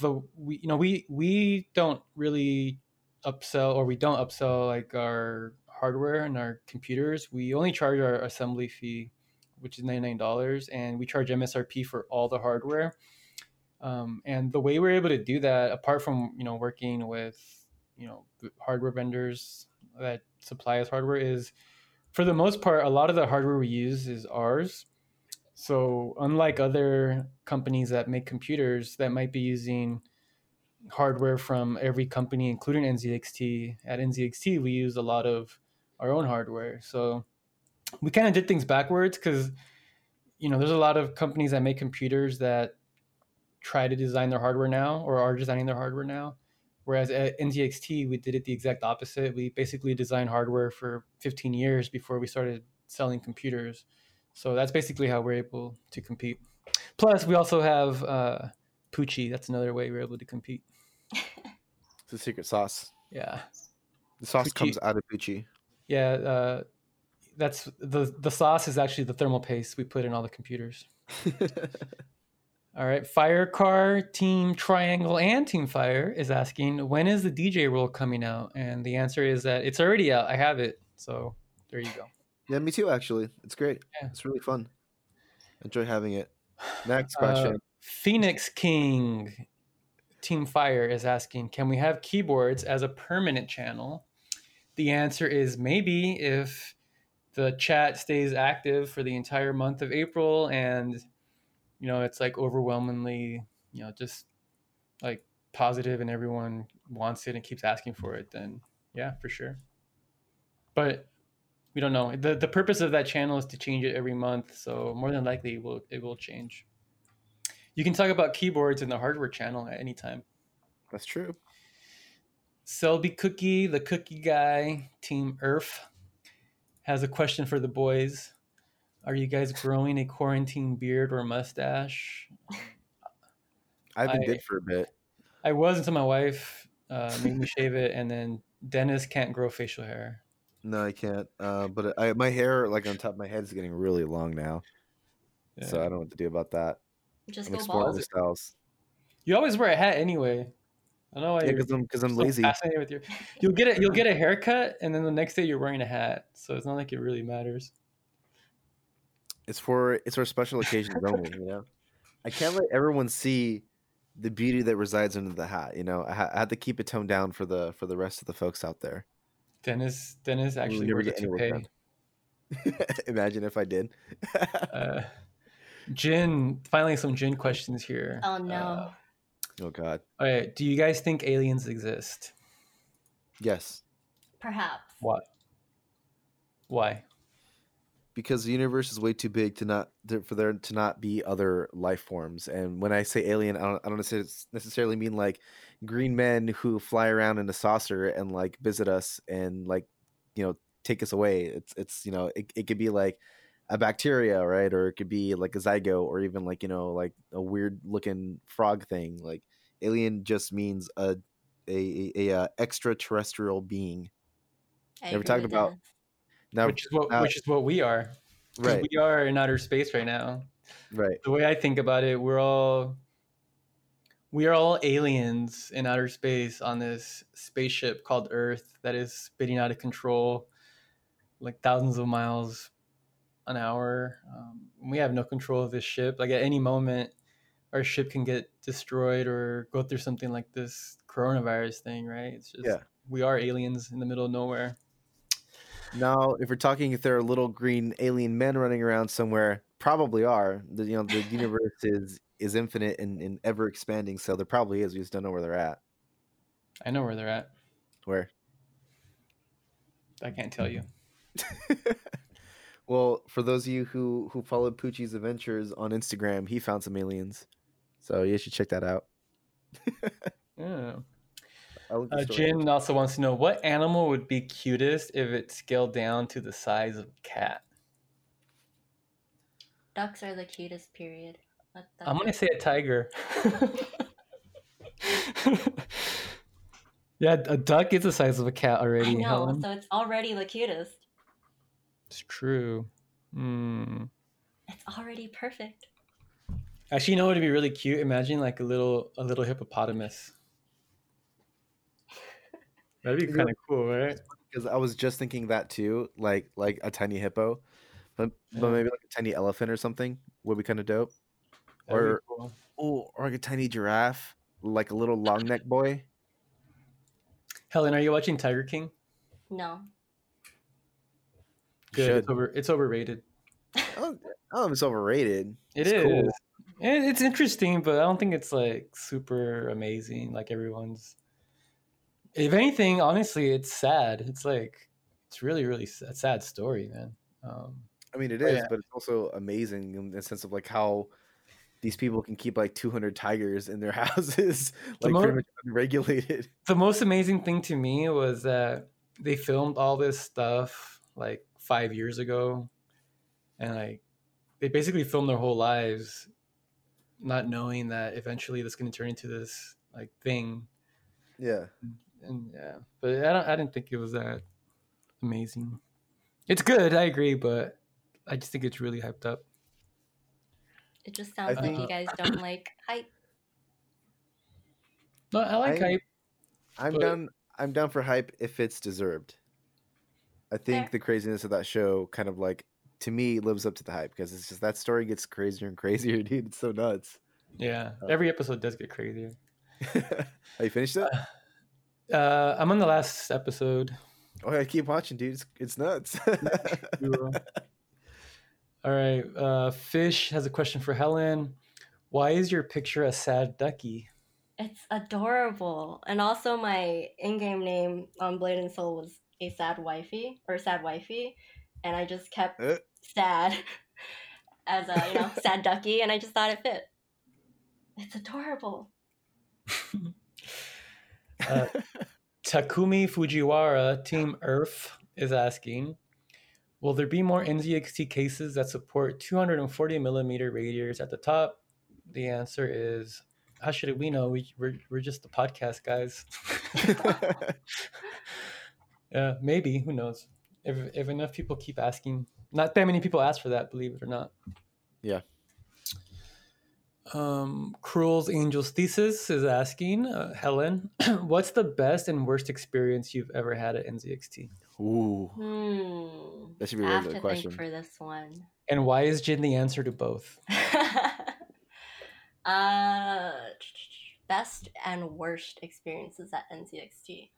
the we you know we we don't really upsell or we don't upsell like our hardware and our computers. We only charge our assembly fee, which is ninety nine dollars, and we charge MSRP for all the hardware. Um, and the way we're able to do that, apart from you know working with you know hardware vendors that supply us hardware, is for the most part a lot of the hardware we use is ours. So unlike other companies that make computers that might be using hardware from every company, including NZXT, at NZXT we use a lot of our own hardware. So we kind of did things backwards because you know there's a lot of companies that make computers that try to design their hardware now or are designing their hardware now. Whereas at NZXT, we did it the exact opposite. We basically designed hardware for 15 years before we started selling computers. So that's basically how we're able to compete. Plus, we also have uh, Poochie. That's another way we're able to compete. <laughs> It's a secret sauce. Yeah, The sauce comes out of Poochie. yeah. Uh, that's the the sauce is actually the thermal paste we put in all the computers. <laughs> All right, Fire Car Team Triangle and Team Fire is asking when is the DJ role coming out, and the answer is that it's already out. I have it, so there you go. yeah, me too. Actually, it's great. Yeah. It's really fun. Enjoy having it. <sighs> Next Uh, question. Phoenix King Team Fire is asking, can we have keyboards as a permanent channel? The answer is maybe if the chat stays active for the entire month of April and you know it's like overwhelmingly, you know, just like positive and everyone wants it and keeps asking for it, then yeah, for sure. But we don't know. The the purpose of that channel is to change it every month, so more than likely it will it will change. You can talk about keyboards in the hardware channel at any time. That's true. Selby Cookie, the cookie guy, Team Earth, has a question for the boys. Are you guys growing a quarantine beard or mustache? I've been I- did for a bit. I was until my wife uh, made me shave it, and then Dennis can't grow facial hair. No, I can't. Uh, but I, my hair, like on top of my head, is getting really long now. So I don't know what to do about that. Just I'm go exploring bald. styles. You always wear a hat anyway. I don't know why Yeah, because I'm because I'm so lazy. fascinated with your. You'll get it. You'll get a haircut, and then the next day you're wearing a hat. So it's not like it really matters. It's for it's for special occasions only. You know, I can't let everyone see the beauty that resides under the hat. You know, I, ha- I had to keep it toned down for the for the rest of the folks out there. Dennis Dennis actually never get any work toupee. done. <laughs> Imagine if I did. Uh, Jin, finally some Jin questions here. Oh no. Uh, oh God, all right, do you guys think aliens exist? yes, Perhaps. What? Why? because the universe is way too big to not for there to not be other life forms. And when I say alien, I don't, I don't necessarily mean like green men who fly around in a saucer and like visit us and like you know take us away. It's it's you know it, it could be like a bacteria, right? Or it could be like a zygote, or even like you know like a weird looking frog thing. Like alien just means a a, a, a uh, extraterrestrial being. I Never talked about- Dennis. Now, which is what now- which is what we are. right, We are in outer space right now. right. The way I think about it, we're all we are all aliens in outer space on this spaceship called Earth that is spitting out of control, like thousands of miles an hour. Um, we have no control of this ship. Like at any moment, our ship can get destroyed or go through something like this coronavirus thing, right? It's just Yeah. we are aliens in the middle of nowhere. Now, if we're talking if there are little green alien men running around somewhere, probably are. The you know the <laughs> universe is is infinite and, and ever expanding, so there probably is. We just don't know where they're at. I know where they're at. Where? I can't tell you. <laughs> well, for those of you who who followed Poochie's adventures on Instagram, he found some aliens, so you should check that out. <laughs> Yeah. I looked the Uh, story Jin also wants to know what animal would be cutest if it scaled down to the size of a cat. Ducks are the cutest. Period. Let I'm gonna say a tiger. <laughs> yeah, a duck is the size of a cat already. I already. know, Helen. so it's already the cutest. It's true. Hmm. It's already perfect. Actually, you know what would be really cute? Imagine like a little a little hippopotamus. <laughs> That'd be kind of cool, right? because I was just thinking that too, like like a tiny hippo, but but maybe like a tiny elephant or something would be kind of dope. That'd Or- cool. Oh, or like a tiny giraffe, like a little long neck boy. Helen, are you watching Tiger King? No. Good. Should. It's over. It's overrated. Oh, oh, it's overrated. It It's is. cool. It- It's interesting, but I don't think it's like super amazing. Like everyone's. If anything, honestly, it's sad. It's like it's really, really s- a sad story, man. Um, I mean, it Oh, is, yeah. but it's also amazing in the sense of like how these people can keep like 200 tigers in their <laughs> houses, The like mo- pretty much unregulated. the most amazing thing to me was that they filmed all this stuff like five years ago, and like they basically filmed their whole lives, not knowing that eventually this going to turn into this like thing. Yeah. and yeah, but I don't. I didn't think it was that amazing. It's good, I agree, but I just think it's really hyped up. It just sounds like think- you guys don't like hype. No, I like I- hype. I'm But- down. I'm down for hype if it's deserved. I think Fair. the craziness of that show kind of like to me lives up to the hype because it's just that story gets crazier and <laughs> crazier, dude. It's so nuts. Yeah, Uh, every episode does get crazier. Have <laughs> you finished it? Uh, I'm on the last episode. Oh, I keep watching, dude. It's, it's nuts. <laughs> All right. Uh, Fish has a question for Helen. Why is your picture a sad ducky? It's adorable. And also my in-game name on Blade and Soul was a sad wifey or sad wifey. And I just kept Uh. sad <laughs> as a, you know, <laughs> sad ducky and I just thought it fit. It's adorable. <laughs> Uh, Takumi Fujiwara, Team Earth, is asking Will there be more NZXT cases that support 240 millimeter radiators at the top? The answer is how should we know? We, we're, we're just the podcast guys. Yeah, maybe. Who knows? If, if enough people keep asking, not that many people ask for that, believe it or not. Yeah. Um, Cruel's Angels Thesis is asking uh, Helen, <clears throat> what's the best and worst experience you've ever had at NZXT? Ooh, Hmm. that should be a really good question. think for this one. And why is Jin the answer to both? <laughs> uh, best and worst experiences at NZXT.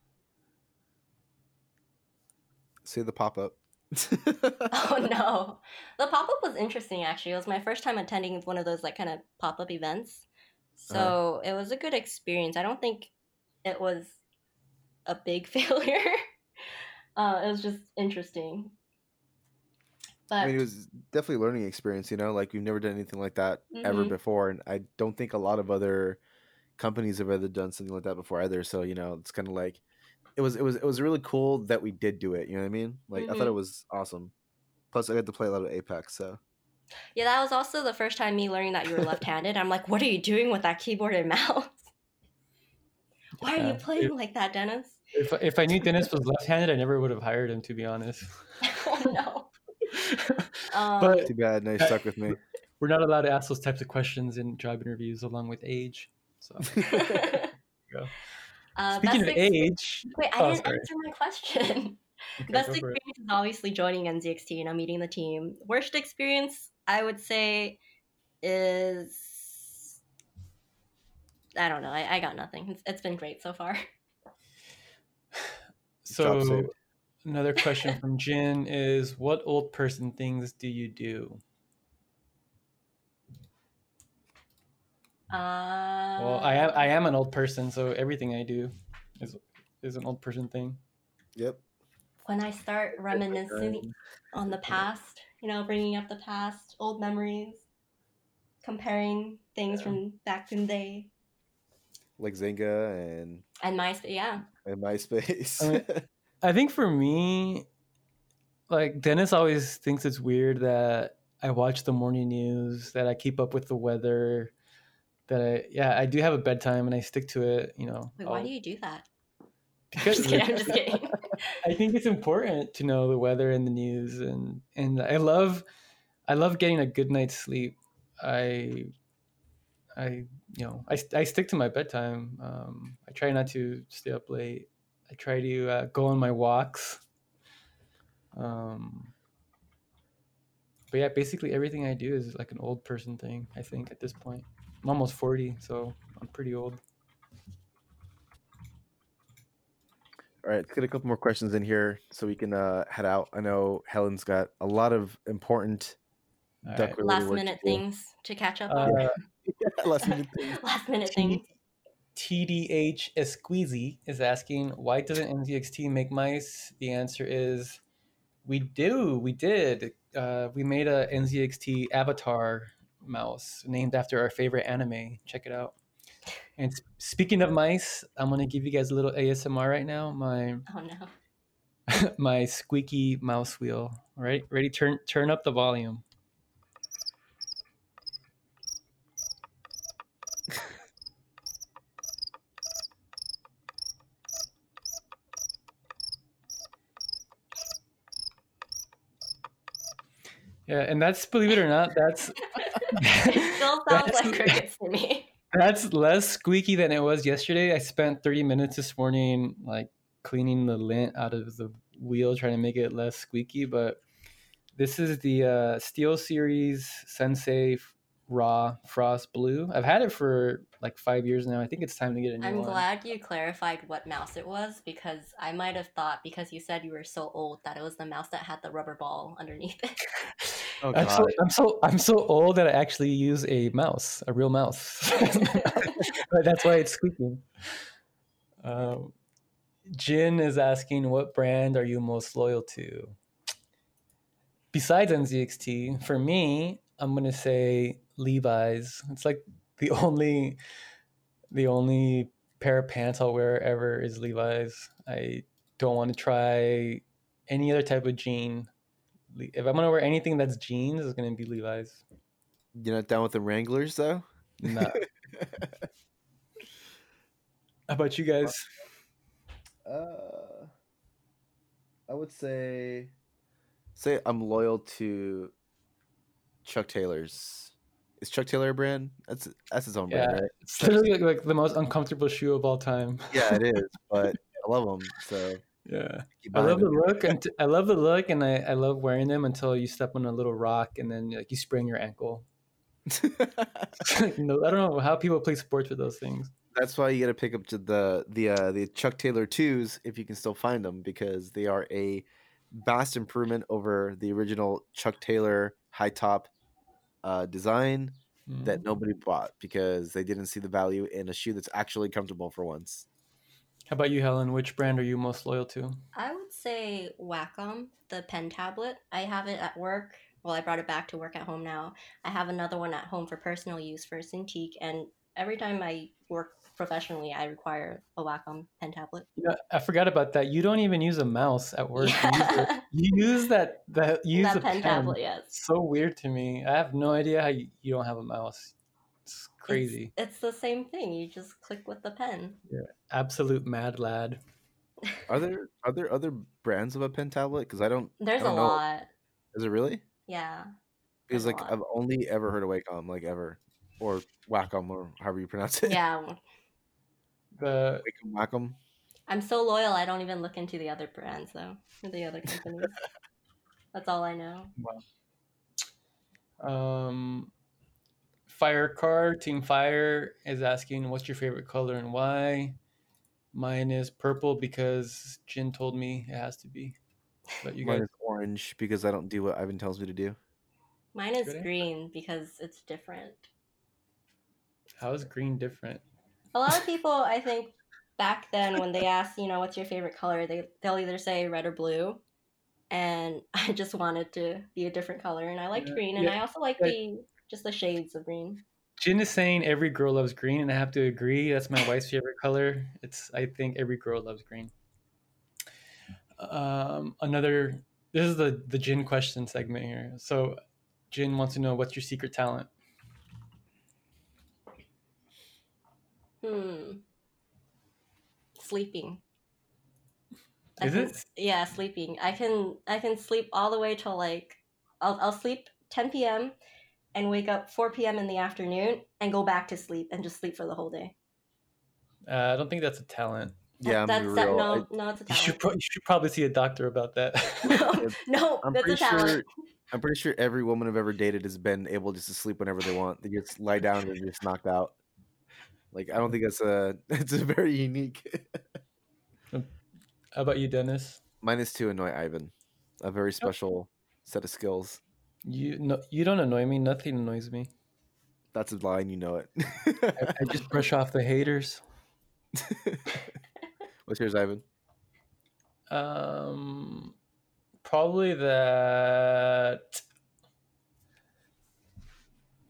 Say the pop up. <laughs> Oh no, the pop up was interesting. Actually, it was my first time attending one of those like kind of pop up events, so it was a good experience. I don't think it was a big <laughs> failure. uh, it was just interesting. But I mean, it was definitely a learning experience. You know, like we've never done anything like that ever Mhm. before, and I don't think a lot of other companies have ever done something like that before either. So you know, it's kind of like it was. It was. It was really cool that we did do it. You know what I mean? Like I thought it Mhm. was awesome. Plus, I got to play a lot of Apex. So yeah, that was also the first time me learning that you were left-handed. I'm like, what are you doing with that keyboard and mouse? <laughs> Why are you playing like that, Dennis? If, if I knew Dennis was left handed, I never would have hired him, to be honest. <laughs> oh no. <laughs> Um, but Too bad. No, you stuck with me. we're not allowed to ask those types of questions in job interviews along with age. So uh, speaking best of age, <laughs> Wait, I oh, didn't sorry. answer my question. <laughs> Okay, Best go for it. experience is obviously joining NZXT, you know, meeting the team. Worst experience, I would say, is I don't know. I, I got nothing. It's, it's been great so far. <laughs> So another question from Jin is what old person things do you do? Uh, Well, I am I am an old person, so everything I do is is an old person thing. Yep. when I start reminiscing on the past, you know, bringing up the past, old memories, comparing things Yeah. from back in the day, Like Xanga and, and my yeah, and MySpace. I mean- <laughs> I think for me, like Dennis always thinks it's weird that I watch the morning news, that I keep up with the weather, that I yeah I do have a bedtime and I stick to it. You know, wait, why I'll- do you do that? <laughs> because just kidding. I'm <laughs> just kidding. I think it's important to know the weather and the news, and and I love, I love getting a good night's sleep. I, I you know I, I stick to my bedtime. Um, I try not to stay up late. I try to uh, go on my walks. Um, but yeah, basically everything I do is like an old person thing. I think at this point, I'm almost forty, so I'm pretty old. All right, let's get a couple more questions in here so we can uh, head out. I know Helen's got a lot of important duck right. last work minute do. things to catch up on. Uh, <laughs> <laughs> Last minute things. <laughs> Last minute T- things. TDH Esqueezy is asking, why doesn't NZXT make mice? The answer is, we do. We did. Uh, we made a NZXT avatar mouse named after our favorite anime. Check it out. And speaking of mice, I'm gonna give you guys a little ASMR right now. My Oh no. <laughs> my squeaky mouse wheel. All right, ready? Turn turn up the volume. <laughs> Yeah, and that's believe it or not, that's <laughs> <laughs> It still <laughs> sounds like crickets to me. <laughs> That's less squeaky than it was yesterday. I spent 30 minutes this morning like cleaning the lint out of the wheel trying to make it less squeaky, but this is the uh, SteelSeries Sensei Raw Frost Blue. I've had it for like 5 years now. I think it's time to get a new one. I'm one. glad you clarified what mouse it was because I might have thought because you said you were so old that it was the mouse that had the rubber ball underneath it. Oh, God. so, I'm so I'm so old that I actually use a mouse, a real mouse. <laughs> but that's why it's squeaking. Um, Jin is asking, what brand are you most loyal to? Besides NZXT, for me, I'm gonna say Levi's. It's like the <laughs> only, the only pair of pants I'll wear ever is Levi's. I don't want to try any other type of jean. Le- If I'm gonna wear anything that's jeans, it's gonna be Levi's. You're not down with the Wranglers though? Nah. <laughs> How about you guys? Uh, I would say, say I'm loyal to Chuck Taylor's. Is Chuck Taylor a brand? That's that's his own brand, Yeah. right? It's literally like, like the most uncomfortable shoe of all time. Yeah, it is. But <laughs> I love them, so Yeah. I love the look and I love the look and I, I love wearing them until you step on a little rock and then like you sprain your ankle. <laughs> <laughs> no, I don't know how people play sports with those things. That's why you got to pick up to the the uh, the Chuck Taylor twos if you can still find them because they are a vast improvement over the original Chuck Taylor high top uh, design Mm. that nobody bought because they didn't see the value in a shoe that's actually comfortable for once. How about you, Helen? Which brand are you most loyal to? I would say Wacom, the pen tablet. I have it at work. Well, I brought it back to work at home now. I have another one at home for personal use for Cintiq, and every time I work professionally, I require a Wacom pen tablet. Know, I forgot about that. You don't even use a mouse at work. You, <laughs> use, Yeah. you use that that you use that a pen, pen. tablet, yes. So weird to me. I have no idea how you, you don't have a mouse. It's It's- crazy. It's, the same thing. You just click with the pen. Yeah, absolute mad lad. Are there are there other brands of a pen tablet? Because I don't. There's I a don't know. lot. Is it really? Yeah. Because like. I've only ever heard of Wacom, like ever, or Wacom, or however you pronounce it. Yeah. The Wacom, Wacom. I'm so loyal I don't even look into the other brands though. Or the other companies. <laughs> That's all I know. um, Fire Car Team Fire is asking, "What's your favorite color and why?" Mine is purple because Jin told me it has to be. But you Mine guys, is orange because I don't do what Ivan tells me to do. Mine is Good answer. green because it's different. how is green different? A lot of people, I think, back then when they ask, you know, what's your favorite color, they they'll either say red or blue, and <laughs> I just wanted to be a different color, and I liked Yeah, green, and yeah, I also like yeah. the just the shades of green. Jin is saying every girl loves green, and I have to agree. That's my wife's favorite color. It's I think every girl loves green. Um, another. This is the the Jin question segment here. So, Jin wants to know what's your secret talent. Hmm. Sleeping. I Is can it? Yeah, sleeping. I can I can sleep all the way till like I'll I'll sleep 10 p.m. and wake up 4 p.m. in the afternoon and go back to sleep and just sleep for the whole day. Uh, I don't think that's a talent. Yeah, I'm that's gonna that, no I- no it's a You should pro- you should probably see a doctor about that. <laughs> no, no, I'm that's a pretty talent. sure. I'm pretty sure every woman I've ever dated has been able just to sleep whenever they want. They just lie down and they're just knocked out. Like I don't think that's a. <laughs> It's a very unique. How about you, Dennis? Mine is to annoy Ivan. A very special set of skills. You no, you don't annoy me. Nothing annoys me. That's a line, you know it. I, I just brush off the haters. <laughs> What's yours, Ivan? Um, probably that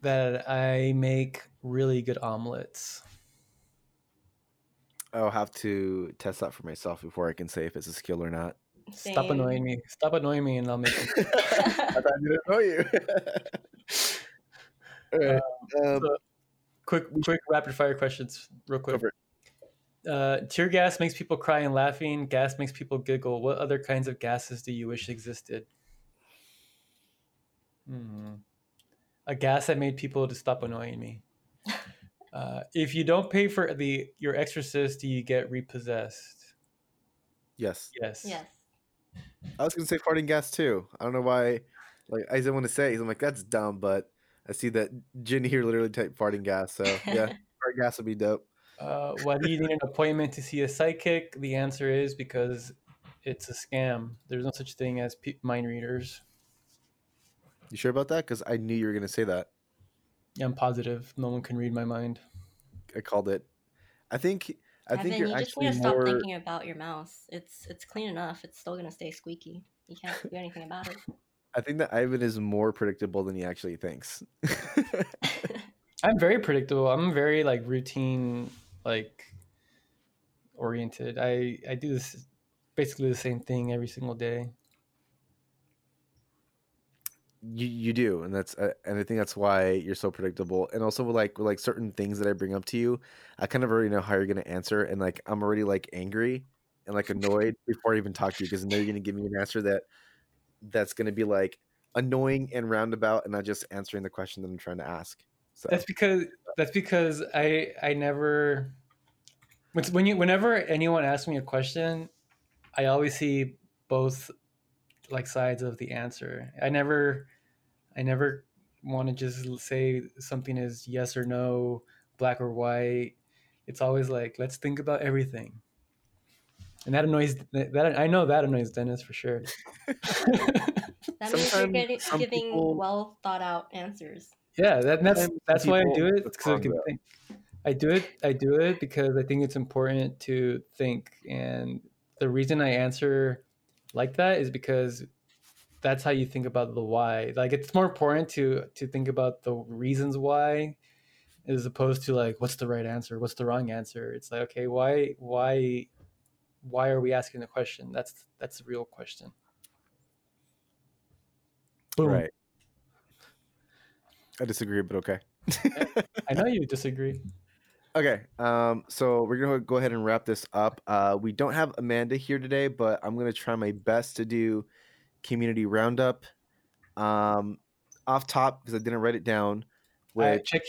that I make really good omelets. I'll have to test that for myself before I can say if it's a skill or not. Stop annoying me. Stop annoying me, and I'll make. It. <laughs> I thought I didn't know you. <laughs> All right. Um, so- quick, quick rapid fire questions, real quick. Go Uh, tear gas makes people cry and laughing. Gas makes people giggle. What other kinds of gases do you wish existed? Hmm. A gas that made people to stop annoying me. <laughs> Uh, if you don't pay for the your exorcist, do you get repossessed? yes. Yes. Yes. I was gonna say farting gas too. I don't know why. Like I didn't want to say. it. I'm like that's dumb, but I see that Jin here literally typed farting gas. So yeah, <laughs> fart gas would be dope. Uh, why do you need an appointment to see a psychic? The answer is because it's a scam. There's no such thing as pe- mind readers. You sure about that? Because I knew you were gonna say that. Yeah, I'm positive. No one can read my mind. I called it. I think. I Evan, think you're you just actually need to stop more. thinking about your mouse. It's it's clean enough. It's still gonna stay squeaky. You can't do anything about it. I think that Ivan is more predictable than he actually thinks. <laughs> <laughs> I'm very predictable. I'm very like routine, like oriented. I I do this basically the same thing every single day. You you do, and that's uh, and I think that's why you're so predictable. And also like like certain things that I bring up to you, I kind of already know how you're gonna answer, and like I'm already like angry and like annoyed before I even talk to you because I know you're gonna give me an answer that that's gonna be like annoying and roundabout, and not just answering the question that I'm trying to ask. So That's because that's because I I never when you whenever anyone asks me a question, I always see both like sides of the answer. I never I never want to just say something is yes or no, black or white. It's always like let's think about everything. And that annoys that I know that annoys Dennis for sure. <laughs> <laughs> That means you're getting, giving people- well thought out answers. Yeah, that, that's that's why I do it because I can think. I do it. I do it because I think it's important to think, and the reason I answer like that is because that's how you think about the why. Like it's more important to to think about the reasons why, as opposed to like what's the right answer, what's the wrong answer. It's like okay, why why why are we asking the question? That's that's the real question. Boom. right. I disagree, but okay. I know you disagree. <laughs> Okay, um, so we're gonna go ahead and wrap this up. Uh, we don't have Amanda here today, but I'm gonna try my best to do community roundup. Um, off top because I didn't write it down. Which check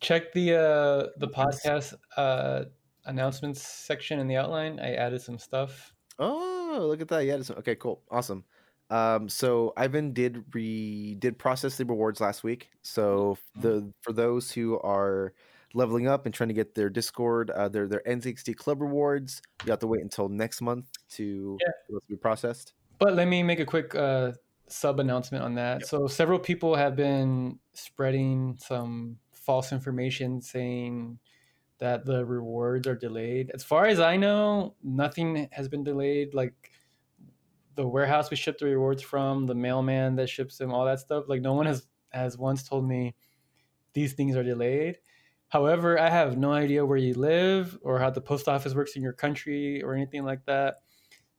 check the uh the podcast uh announcements section in the outline. I added some stuff. oh, look at that! Yeah, it's- okay, cool, awesome. Um, so Ivan did re did process the rewards last week. So the for those who are leveling up and trying to get their Discord, uh, their their N60 club rewards, you have to wait until next month to Yeah. to be processed. But let me make a quick uh, sub announcement on that. Yep. So several people have been spreading some false information saying that the rewards are delayed. As far as I know, nothing has been delayed. Like the warehouse we ship the rewards from, the mailman that ships them, all that stuff. Like no one has has once told me these things are delayed. However, I have no idea where you live or how the post office works in your country or anything like that.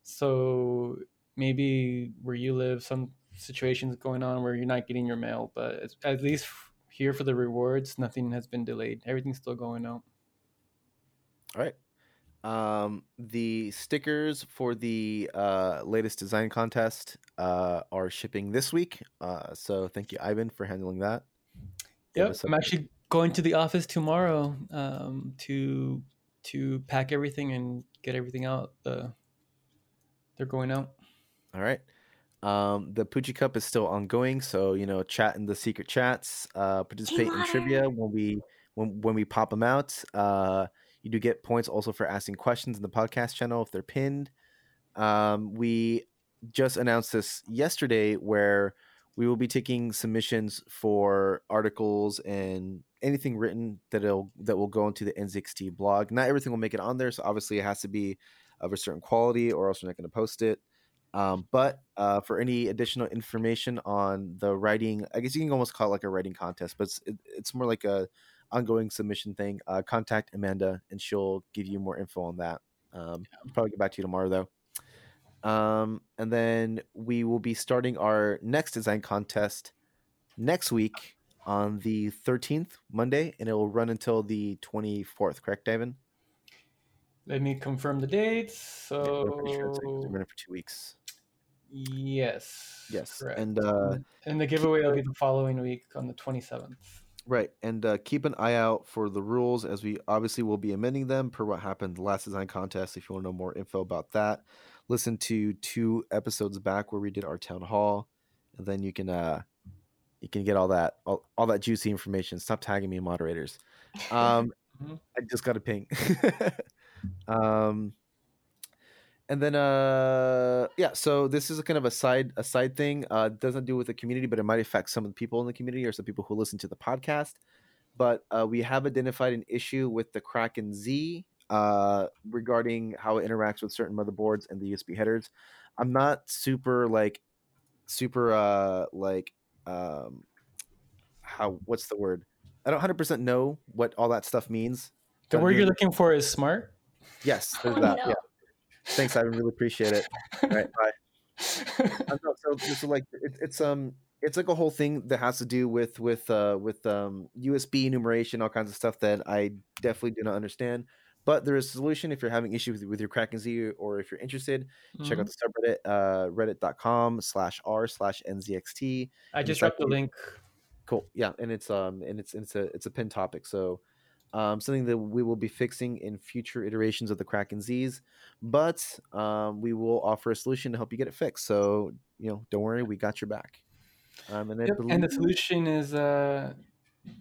So maybe where you live, some situations going on where you're not getting your mail, but at least here for the rewards, nothing has been delayed. Everything's still going out. All right. Um, the stickers for the uh, latest design contest uh, are shipping this week. Uh, so thank you, Ivan, for handling that. Yep, I'm actually going to the office tomorrow um, to to pack everything and get everything out. The they're going out. All right. Um, the Poochie Cup is still ongoing, so you know, chat in the secret chats, uh, participate in trivia when we when when we pop them out. Uh, you do get points also for asking questions in the podcast channel if they're pinned. Um, we just announced this yesterday, where we will be taking submissions for articles and anything written that'll that will go into the NZXT blog. Not everything will make it on there, so obviously it has to be of a certain quality, or else we're not going to post it. Um, but uh, for any additional information on the writing, I guess you can almost call it like a writing contest, but it's, it, it's more like a ongoing submission thing. Uh, contact Amanda, and she'll give you more info on that. Um, I'll probably get back to you tomorrow, though. Um, and then we will be starting our next design contest next week on the 13th, Monday, and it will run until the 24th. Correct, Ivan? Let me confirm the dates. Yeah, So we're sure it's like- it's running for two weeks. Yes, Yes, correct. and uh, and the giveaway will be the following week on the 27th. Right, and uh, keep an eye out for the rules as we obviously will be amending them per what happened the last design contest. If you want to know more info about that, listen to two episodes back where we did our town hall, and then you can uh, you can get all that all, all that juicy information. Stop tagging me, moderators. <laughs> Um, Mhm. I just got a ping. <laughs> um, and then uh, yeah. So this is a kind of a side a side thing. Uh, it doesn't do with the community, but it might affect some of the people in the community or some people who listen to the podcast. But uh, we have identified an issue with the Kraken Z uh, regarding how it interacts with certain motherboards and the USB headers. I'm not super like super uh like um how what's the word? I don't 100% know what all that stuff means. The word you're looking for is smart. Yes, there's <laughs> Oh, no. Yeah. Thanks, I really appreciate it. All right, bye. <laughs> So, so like it, it's um it's like a whole thing that has to do with with uh with um USB enumeration, all kinds of stuff that I definitely do not understand. But there is a solution if you're having issues with, with your Kraken Z or if you're interested, check out Mhm. the subreddit uh reddit.com slash r slash nzxt. I just dropped the link. Cool. Yeah, and it's um and it's it's a it's a pin topic. So um something that we will be fixing in future iterations of the Kraken Z's, but um we will offer a solution to help you get it fixed. So, you know, don't worry, we got your back. Um and Yep, believe And the solution is uh,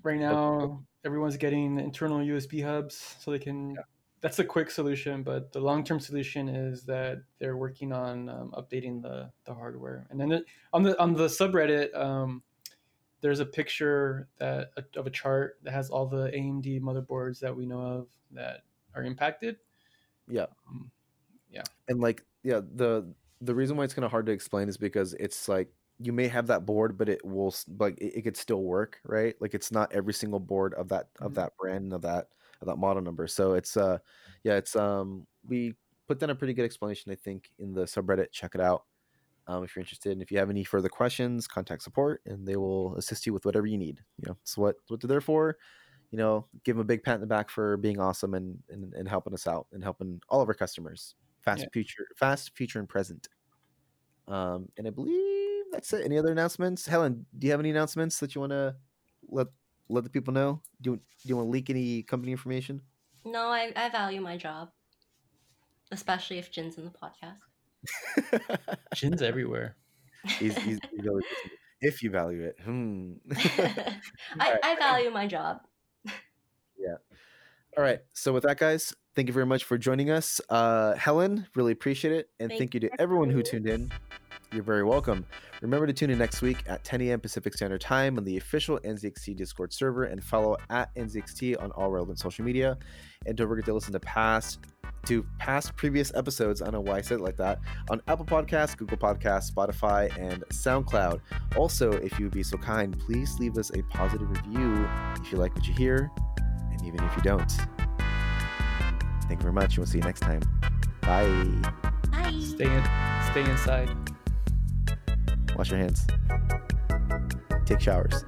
right now everyone's getting internal USB hubs so they can. That's a quick solution, but the long term solution is that they're working on um, updating the, the hardware. And then the, on the on the subreddit, um, there's a picture that of a chart that has all the AMD motherboards that we know of that are impacted. Yeah. Um, and like yeah, the the reason why it's kind of hard to explain is because it's like you may have that board, but it will like it, it could still work, right? Like it's not every single board of that of Mhm. that brand and of that of that model number. So it's uh yeah, it's um we put down a pretty good explanation, I think, in the subreddit. Check it out. Um, if you're interested, and if you have any further questions, contact support, and they will assist you with whatever you need. You know, it's what what they're there for. you know, give them a big pat in the back for being awesome and and, and helping us out and helping all of our customers. Fast Yeah. future, fast future and present. Um, and I believe that's it. Any other announcements? Helen, do you have any announcements that you want to let let the people know? Do you, do you want to leak any company information? no, I, I value my job, especially if Jin's in the podcast. <laughs> Jin's everywhere. he's, he's, he's always if you value it. Hmm. <laughs> <laughs> I, I value my job. Yeah. All right. So with that, guys, thank you very much for joining us. Uh, Helen, really appreciate it. And Thank thank, you you to everyone who tuned in. You're very welcome. Remember to tune in next week at 10 a.m. Pacific Standard Time on the official NZXT Discord server and follow at NZXT on all relevant social media. And don't forget to listen to past to past previous episodes. I don't know why I said it like that on Apple Podcasts, Google Podcasts, Spotify, and SoundCloud. Also, if you would be so kind, please leave us a positive review if you like what you hear, and even if you don't. Thank you very much. We'll see you next time. Bye. Bye. Stay in, stay inside. Wash your hands. Take showers.